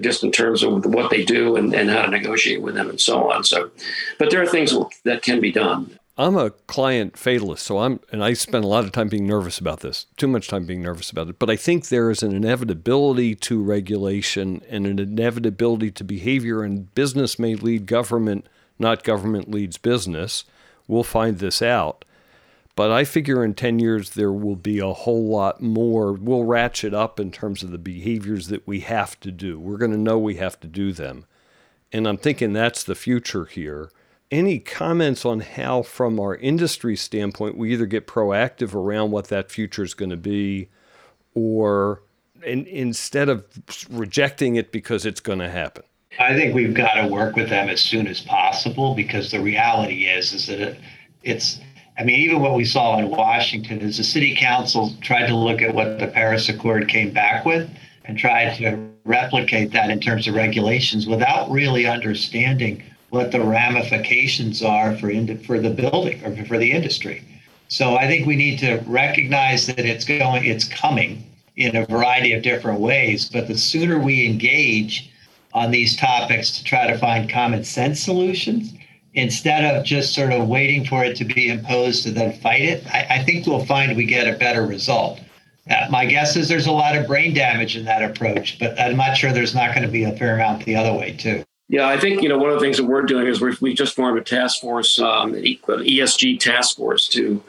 just in terms of what they do and, and how to negotiate with them and so on. So, but there are things that can be done. I'm a client fatalist, so I'm, and I spend a lot of time being nervous about this, too much time being nervous about it. But I think there is an inevitability to regulation and an inevitability to behavior, and business may lead government not government leads business. We'll find this out. But I figure in 10 years there will be a whole lot more. We'll ratchet up in terms of the behaviors that we have to do. We're going to know we have to do them. And I'm thinking that's the future here. Any comments on how, from our industry standpoint, we either get proactive around what that future is going to be or in, instead of rejecting it because it's going to happen? I think we've got to work with them as soon as possible because the reality is is that it, it's I mean even what we saw in Washington is the city council tried to look at what the Paris Accord came back with and tried to replicate that in terms of regulations without really understanding what the ramifications are for for the building or for the industry. So I think we need to recognize that it's going it's coming in a variety of different ways, but the sooner we engage on these topics to try to find common sense solutions instead of just sort of waiting for it to be imposed and then fight it. I, I think we'll find we get a better result. Uh, my guess is there's a lot of brain damage in that approach, but I'm not sure there's not going to be a fair amount the other way too. Yeah, I think you know one of the things that we're doing is we we just formed a task force, um, ESG task force, to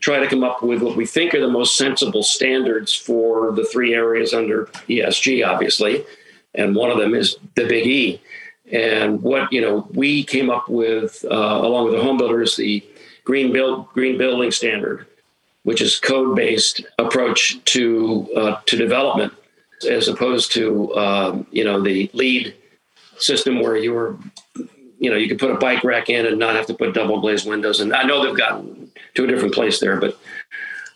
try to come up with what we think are the most sensible standards for the three areas under ESG, obviously and one of them is the Big E. And what you know, we came up with, uh, along with the home builders, the green build green building standard, which is code based approach to uh, to development, as opposed to um, you know the LEED system where you were, you know, you could put a bike rack in and not have to put double glazed windows. And I know they've gotten to a different place there, but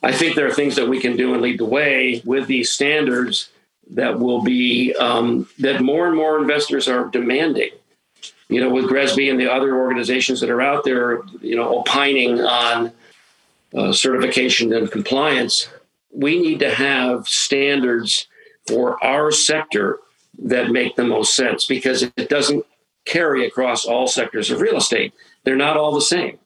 I think there are things that we can do and lead the way with these standards that will be um, that more and more investors are demanding. You know, with GRESB and the other organizations that are out there, you know, opining on uh, certification and compliance, we need to have standards for our sector that make the most sense because it doesn't carry across all sectors of real estate. They're not all the same.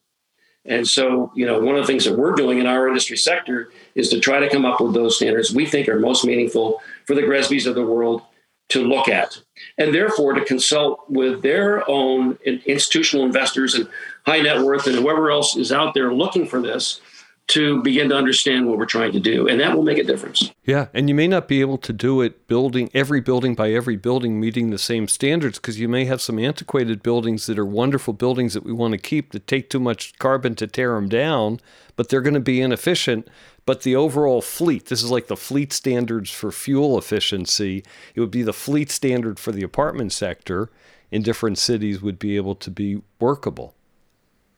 And so, you know, one of the things that we're doing in our industry sector is to try to come up with those standards we think are most meaningful for the GRESBs of the world to look at, and therefore to consult with their own institutional investors and high net worth and whoever else is out there looking for this to begin to understand what we're trying to do and that will make a difference. Yeah and you may not be able to do it building every building by every building meeting the same standards because you may have some antiquated buildings that are wonderful buildings that we want to keep that take too much carbon to tear them down but they're going to be inefficient but the overall fleet this is like the fleet standards for fuel efficiency it would be the fleet standard for the apartment sector in different cities would be able to be workable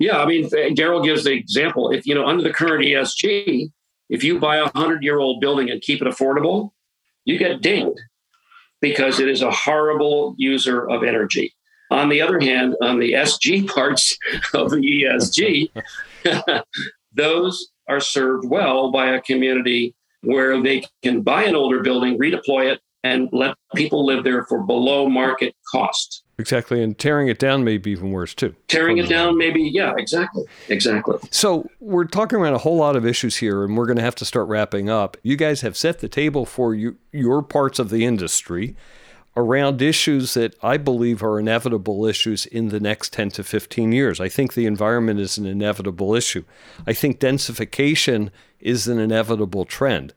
yeah, I mean, Daryl gives the example. If you know, under the current ESG, if you buy a hundred-year-old building and keep it affordable, you get dinged because it is a horrible user of energy. On the other hand, on the SG *laughs* parts of the ESG, *laughs* those are served well by a community where they can buy an older building, redeploy it, and let people live there for below market cost. Exactly. And tearing it down may be even worse too. Tearing it down, maybe, yeah, exactly. Exactly. So we're talking around a whole lot of issues here, and we're going to have to start wrapping up. You guys have set the table for you, your parts of the industry around issues that I believe are inevitable issues in the next 10 to 15 years. I think the environment is an inevitable issue. I think densification is an inevitable trend.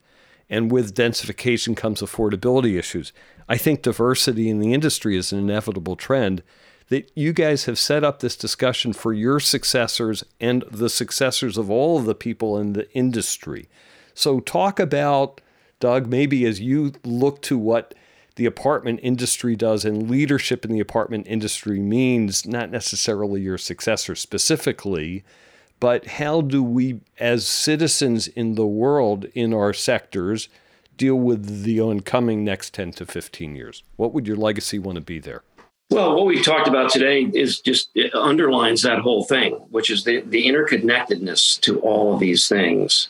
And with densification comes affordability issues. I think diversity in the industry is an inevitable trend. That you guys have set up this discussion for your successors and the successors of all of the people in the industry. So, talk about, Doug, maybe as you look to what the apartment industry does and leadership in the apartment industry means, not necessarily your successor specifically, but how do we, as citizens in the world, in our sectors, deal with the oncoming next 10 to 15 years? What would your legacy want to be there? Well, what we talked about today is just underlines that whole thing, which is the, the interconnectedness to all of these things.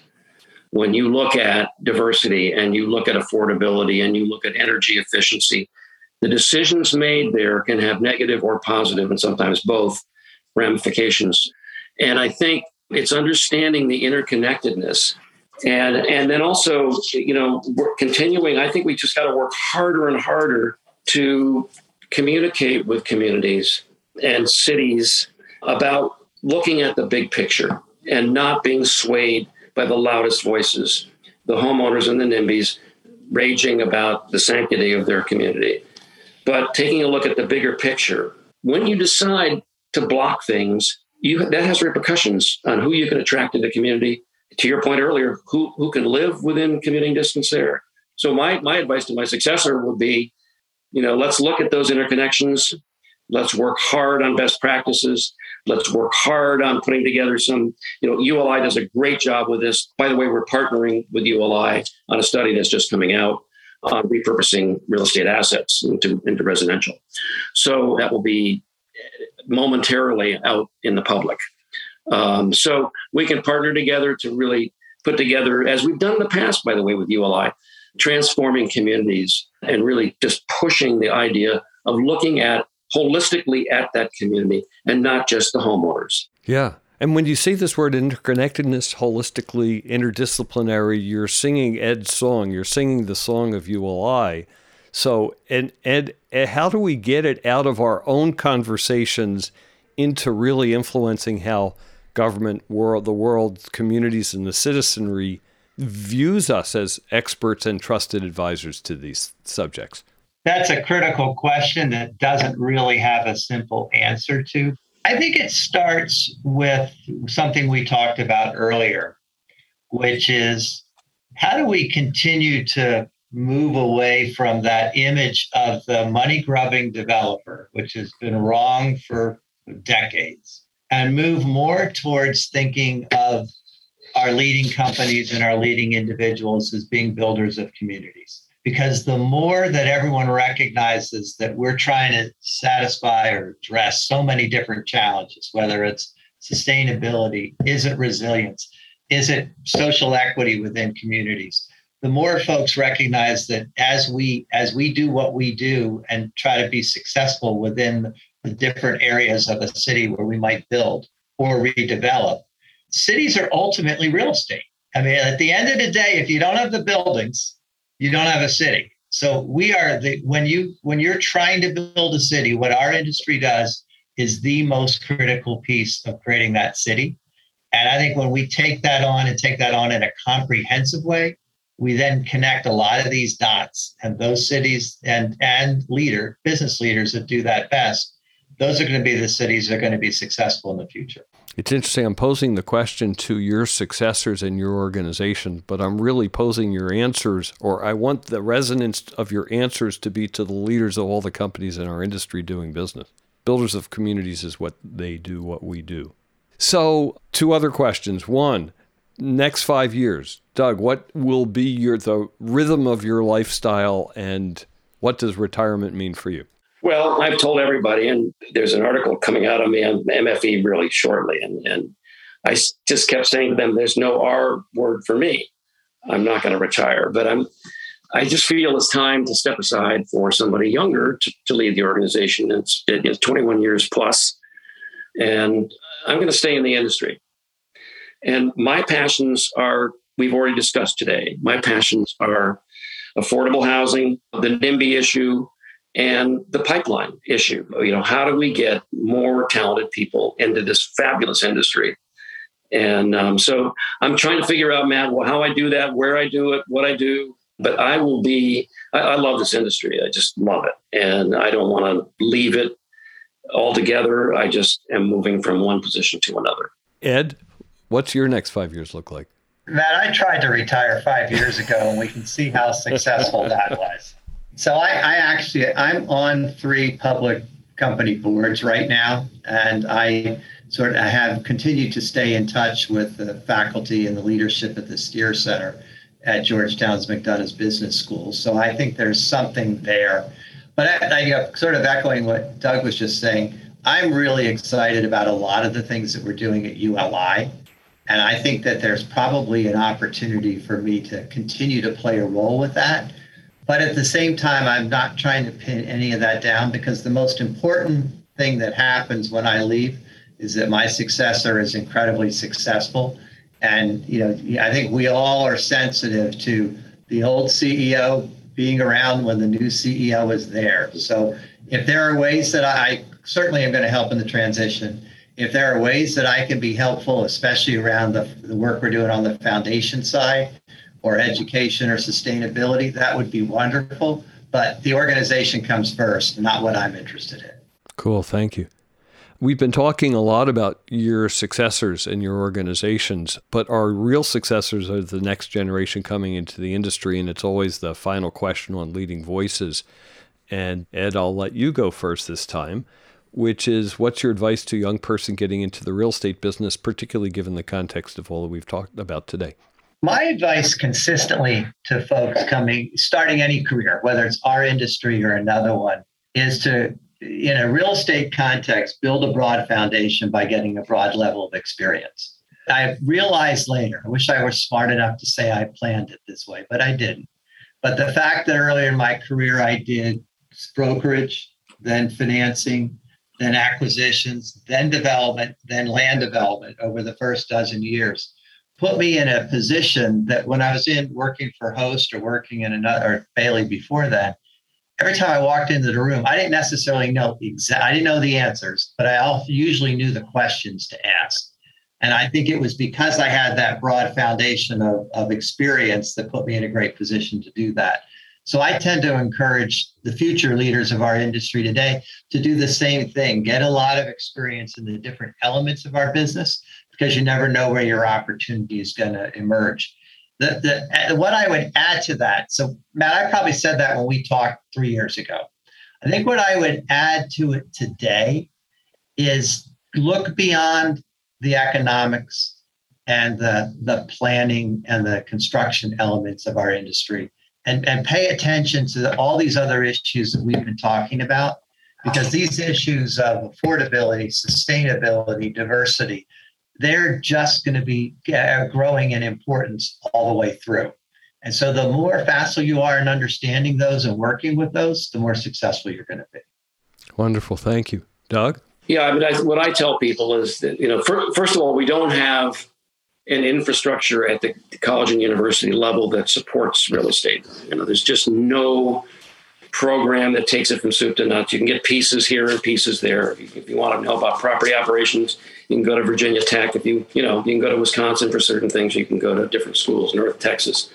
When you look at diversity and you look at affordability and you look at energy efficiency, the decisions made there can have negative or positive, and sometimes both ramifications. And I think it's understanding the interconnectedness and and then also you know we're continuing i think we just got to work harder and harder to communicate with communities and cities about looking at the big picture and not being swayed by the loudest voices the homeowners and the nimbys raging about the sanctity of their community but taking a look at the bigger picture when you decide to block things you that has repercussions on who you can attract in the community to your point earlier, who who can live within commuting distance there. So my my advice to my successor would be, you know, let's look at those interconnections. Let's work hard on best practices. Let's work hard on putting together some, you know, ULI does a great job with this. By the way, we're partnering with ULI on a study that's just coming out on repurposing real estate assets into, into residential. So that will be momentarily out in the public. Um, so we can partner together to really put together, as we've done in the past, by the way, with ULI, transforming communities and really just pushing the idea of looking at holistically at that community and not just the homeowners. Yeah. And when you say this word interconnectedness, holistically, interdisciplinary, you're singing Ed's song, you're singing the song of ULI. So, and Ed, eh, how do we get it out of our own conversations into really influencing how government, world, the world, communities, and the citizenry views us as experts and trusted advisors to these subjects? That's a critical question that doesn't really have a simple answer to. I think it starts with something we talked about earlier, which is how do we continue to move away from that image of the money grubbing developer, which has been wrong for decades? and move more towards thinking of our leading companies and our leading individuals as being builders of communities. Because the more that everyone recognizes that we're trying to satisfy or address so many different challenges, whether it's sustainability, is it resilience, is it social equity within communities, the more folks recognize that as we as we do what we do and try to be successful within the different areas of a city where we might build or redevelop, cities are ultimately real estate. I mean, at the end of the day, if you don't have the buildings, you don't have a city. So we are the when you when you're trying to build a city, what our industry does is the most critical piece of creating that city. And I think when we take that on and take that on in a comprehensive way, we then connect a lot of these dots and those cities and and leader business leaders that do that best those are going to be the cities that are going to be successful in the future it's interesting i'm posing the question to your successors in your organization but i'm really posing your answers or i want the resonance of your answers to be to the leaders of all the companies in our industry doing business. Builders of communities is what they do what we do. So two other questions. One next five years, Doug, what will be your the rhythm of your lifestyle, and what does retirement mean for you? Well, I've told everybody, and there's an article coming out on me on MFE really shortly, and and I just kept saying to them, "There's no R word for me. I'm not going to retire, but I'm." I just feel it's time to step aside for somebody younger to, to lead the organization. It's, it's 21 years plus, and I'm going to stay in the industry. And my passions are, we've already discussed today, my passions are affordable housing, the NIMBY issue, and the pipeline issue. You know, how do we get more talented people into this fabulous industry? And um, so I'm trying to figure out, Matt, well, how I do that, where I do it, what I do. But I will be, I, I love this industry. I just love it. And I don't want to leave it altogether. I just am moving from one position to another. Ed, What's your next five years look like? Matt, I tried to retire five years ago, and we can see how successful that was. So I, I actually I'm on three public company boards right now, and I sort of have continued to stay in touch with the faculty and the leadership at the Steer Center at Georgetown's McDonough's Business School. So I think there's something there. But I, I you know, sort of echoing what Doug was just saying, I'm really excited about a lot of the things that we're doing at ULI. And I think that there's probably an opportunity for me to continue to play a role with that. But at the same time, I'm not trying to pin any of that down because the most important thing that happens when I leave is that my successor is incredibly successful. And, you know, I think we all are sensitive to the old CEO being around when the new CEO is there. So if there are ways that I certainly am going to help in the transition, if there are ways that I can be helpful, especially around the, the work we're doing on the foundation side or education or sustainability, that would be wonderful. But the organization comes first, not what I'm interested in. Cool. Thank you. We've been talking a lot about your successors and your organizations, but our real successors are the next generation coming into the industry. And it's always the final question on leading voices. And Ed, I'll let you go first this time which is what's your advice to a young person getting into the real estate business, particularly given the context of all that we've talked about today? My advice consistently to folks coming, starting any career, whether it's our industry or another one, is to, in a real estate context, build a broad foundation by getting a broad level of experience. I realized later, I wish I were smart enough to say I planned it this way, but I didn't. But the fact that earlier in my career I did brokerage, then financing, then acquisitions, then development, then land development over the first dozen years. Put me in a position that when I was in working for Host or working in another or Bailey before that, every time I walked into the room, I didn't necessarily know exact, I didn't know the answers, but I usually knew the questions to ask. And I think it was because I had that broad foundation of, of experience that put me in a great position to do that. So I tend to encourage the future leaders of our industry today to do the same thing, get a lot of experience in the different elements of our business because you never know where your opportunity is going to emerge. The, the, uh, what I would add to that, so Matt, I probably said that when we talked three years ago. I think what I would add to it today is look beyond the economics and the, the planning and the construction elements of our industry and, and pay attention to all these other issues that we've been talking about because these issues of affordability, sustainability, diversity, they're just going to be growing in importance all the way through. And so the more facile you are in understanding those and working with those, the more successful you're going to be. Wonderful. Thank you. Doug? Yeah, I mean, I, what I tell people is that, you know, for, first of all, we don't have an infrastructure at the college and university level that supports real estate. You know, there's just no program that takes it from soup to nuts. You can get pieces here and pieces there. If you, want to know about property operations, you can go to Virginia Tech. If you, you know, you can go to Wisconsin for certain things. You can go to different schools, North Texas.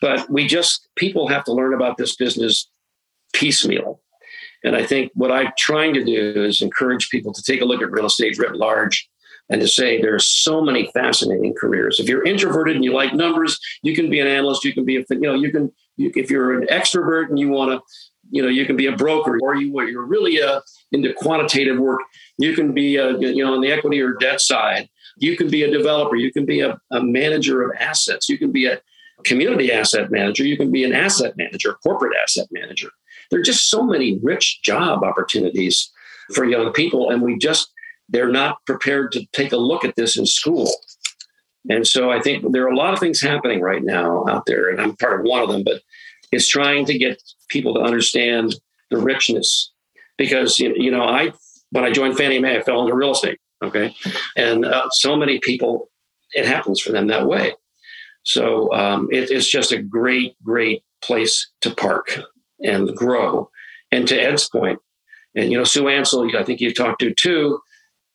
But we just, people have to learn about this business piecemeal. And I think what I'm trying to do is encourage people to take a look at real estate writ large and to say there are so many fascinating careers. If you're introverted and you like numbers, you can be an analyst. You can be a, you know, you can, if you're an extrovert and you want to, you know, you can be a broker or you, you're really uh, into quantitative work. You can be, a, you know, on the equity or debt side. You can be a developer. You can be a, a manager of assets. You can be a community asset manager. You can be an asset manager, corporate asset manager. There are just so many rich job opportunities for young people. And we just, they're not prepared to take a look at this in school. And so I think there are a lot of things happening right now out there, and I'm part of one of them, but it's trying to get people to understand the richness. Because, you know, I, when I joined Fannie Mae, I fell into real estate. Okay. And uh, so many people, it happens for them that way. So um, it, it's just a great, great place to park and grow. And to Ed's point, and you know, Sue Ansel, I think you've talked to too,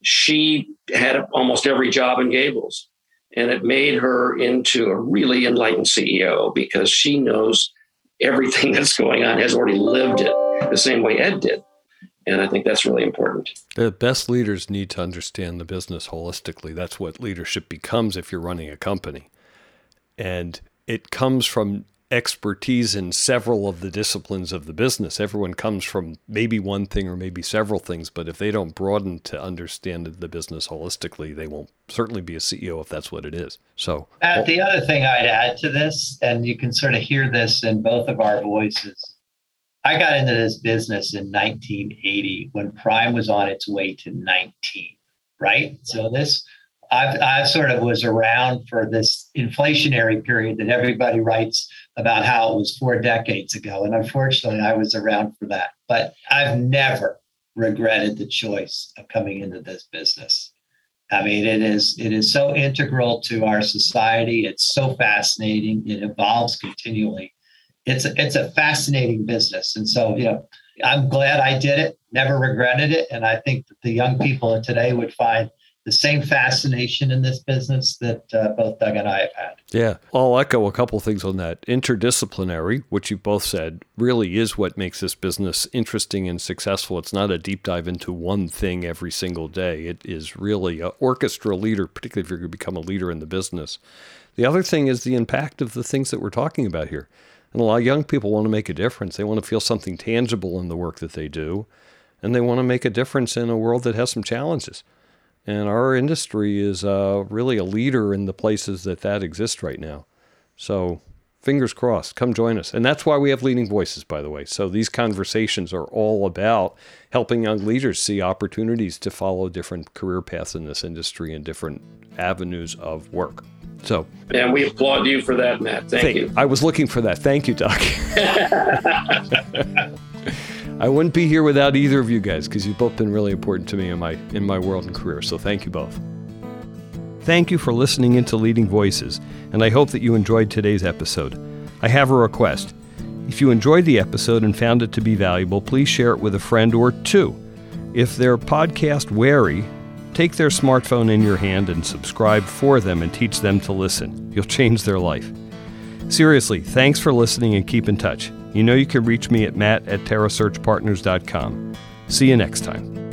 she had almost every job in Gables. And it made her into a really enlightened CEO because she knows everything *laughs* that's going on, has already lived it the same way Ed did. And I think that's really important. The best leaders need to understand the business holistically. That's what leadership becomes if you're running a company. And it comes from expertise in several of the disciplines of the business. Everyone comes from maybe one thing or maybe several things, but if they don't broaden to understand the business holistically, they won't certainly be a CEO if that's what it is. So, uh, the other thing I'd add to this, and you can sort of hear this in both of our voices. I got into this business in 1980 when prime was on its way to 19, right? So this I sort of was around for this inflationary period that everybody writes about how it was four decades ago. And unfortunately, I was around for that. But I've never regretted the choice of coming into this business. I mean, it is it is so integral to our society. It's so fascinating. It evolves continually. It's a, it's a fascinating business, and so you know, I'm glad I did it. Never regretted it, and I think that the young people of today would find the same fascination in this business that uh, both Doug and I have had. Yeah, I'll echo a couple things on that. Interdisciplinary, which you both said, really is what makes this business interesting and successful. It's not a deep dive into one thing every single day. It is really an orchestra leader, particularly if you're going to become a leader in the business. The other thing is the impact of the things that we're talking about here. And a lot of young people want to make a difference. They want to feel something tangible in the work that they do, and they want to make a difference in a world that has some challenges. And our industry is uh, really a leader in the places that that exists right now. So fingers crossed, come join us. And that's why we have leading voices, by the way. So these conversations are all about helping young leaders see opportunities to follow different career paths in this industry and different avenues of work. So, and we applaud you for that, Matt. Thank, thank you. I was looking for that. Thank you, Doc. *laughs* *laughs* I wouldn't be here without either of you guys because you've both been really important to me in my in my world and career. So thank you both. Thank you for listening into Leading Voices, and I hope that you enjoyed today's episode. I have a request. If you enjoyed the episode and found it to be valuable, please share it with a friend or two. If they're podcast wary, take their smartphone in your hand and subscribe for them and teach them to listen. You'll change their life. Seriously, thanks for listening and keep in touch. You know you can reach me at matt at terrasearchpartners.com. See you next time.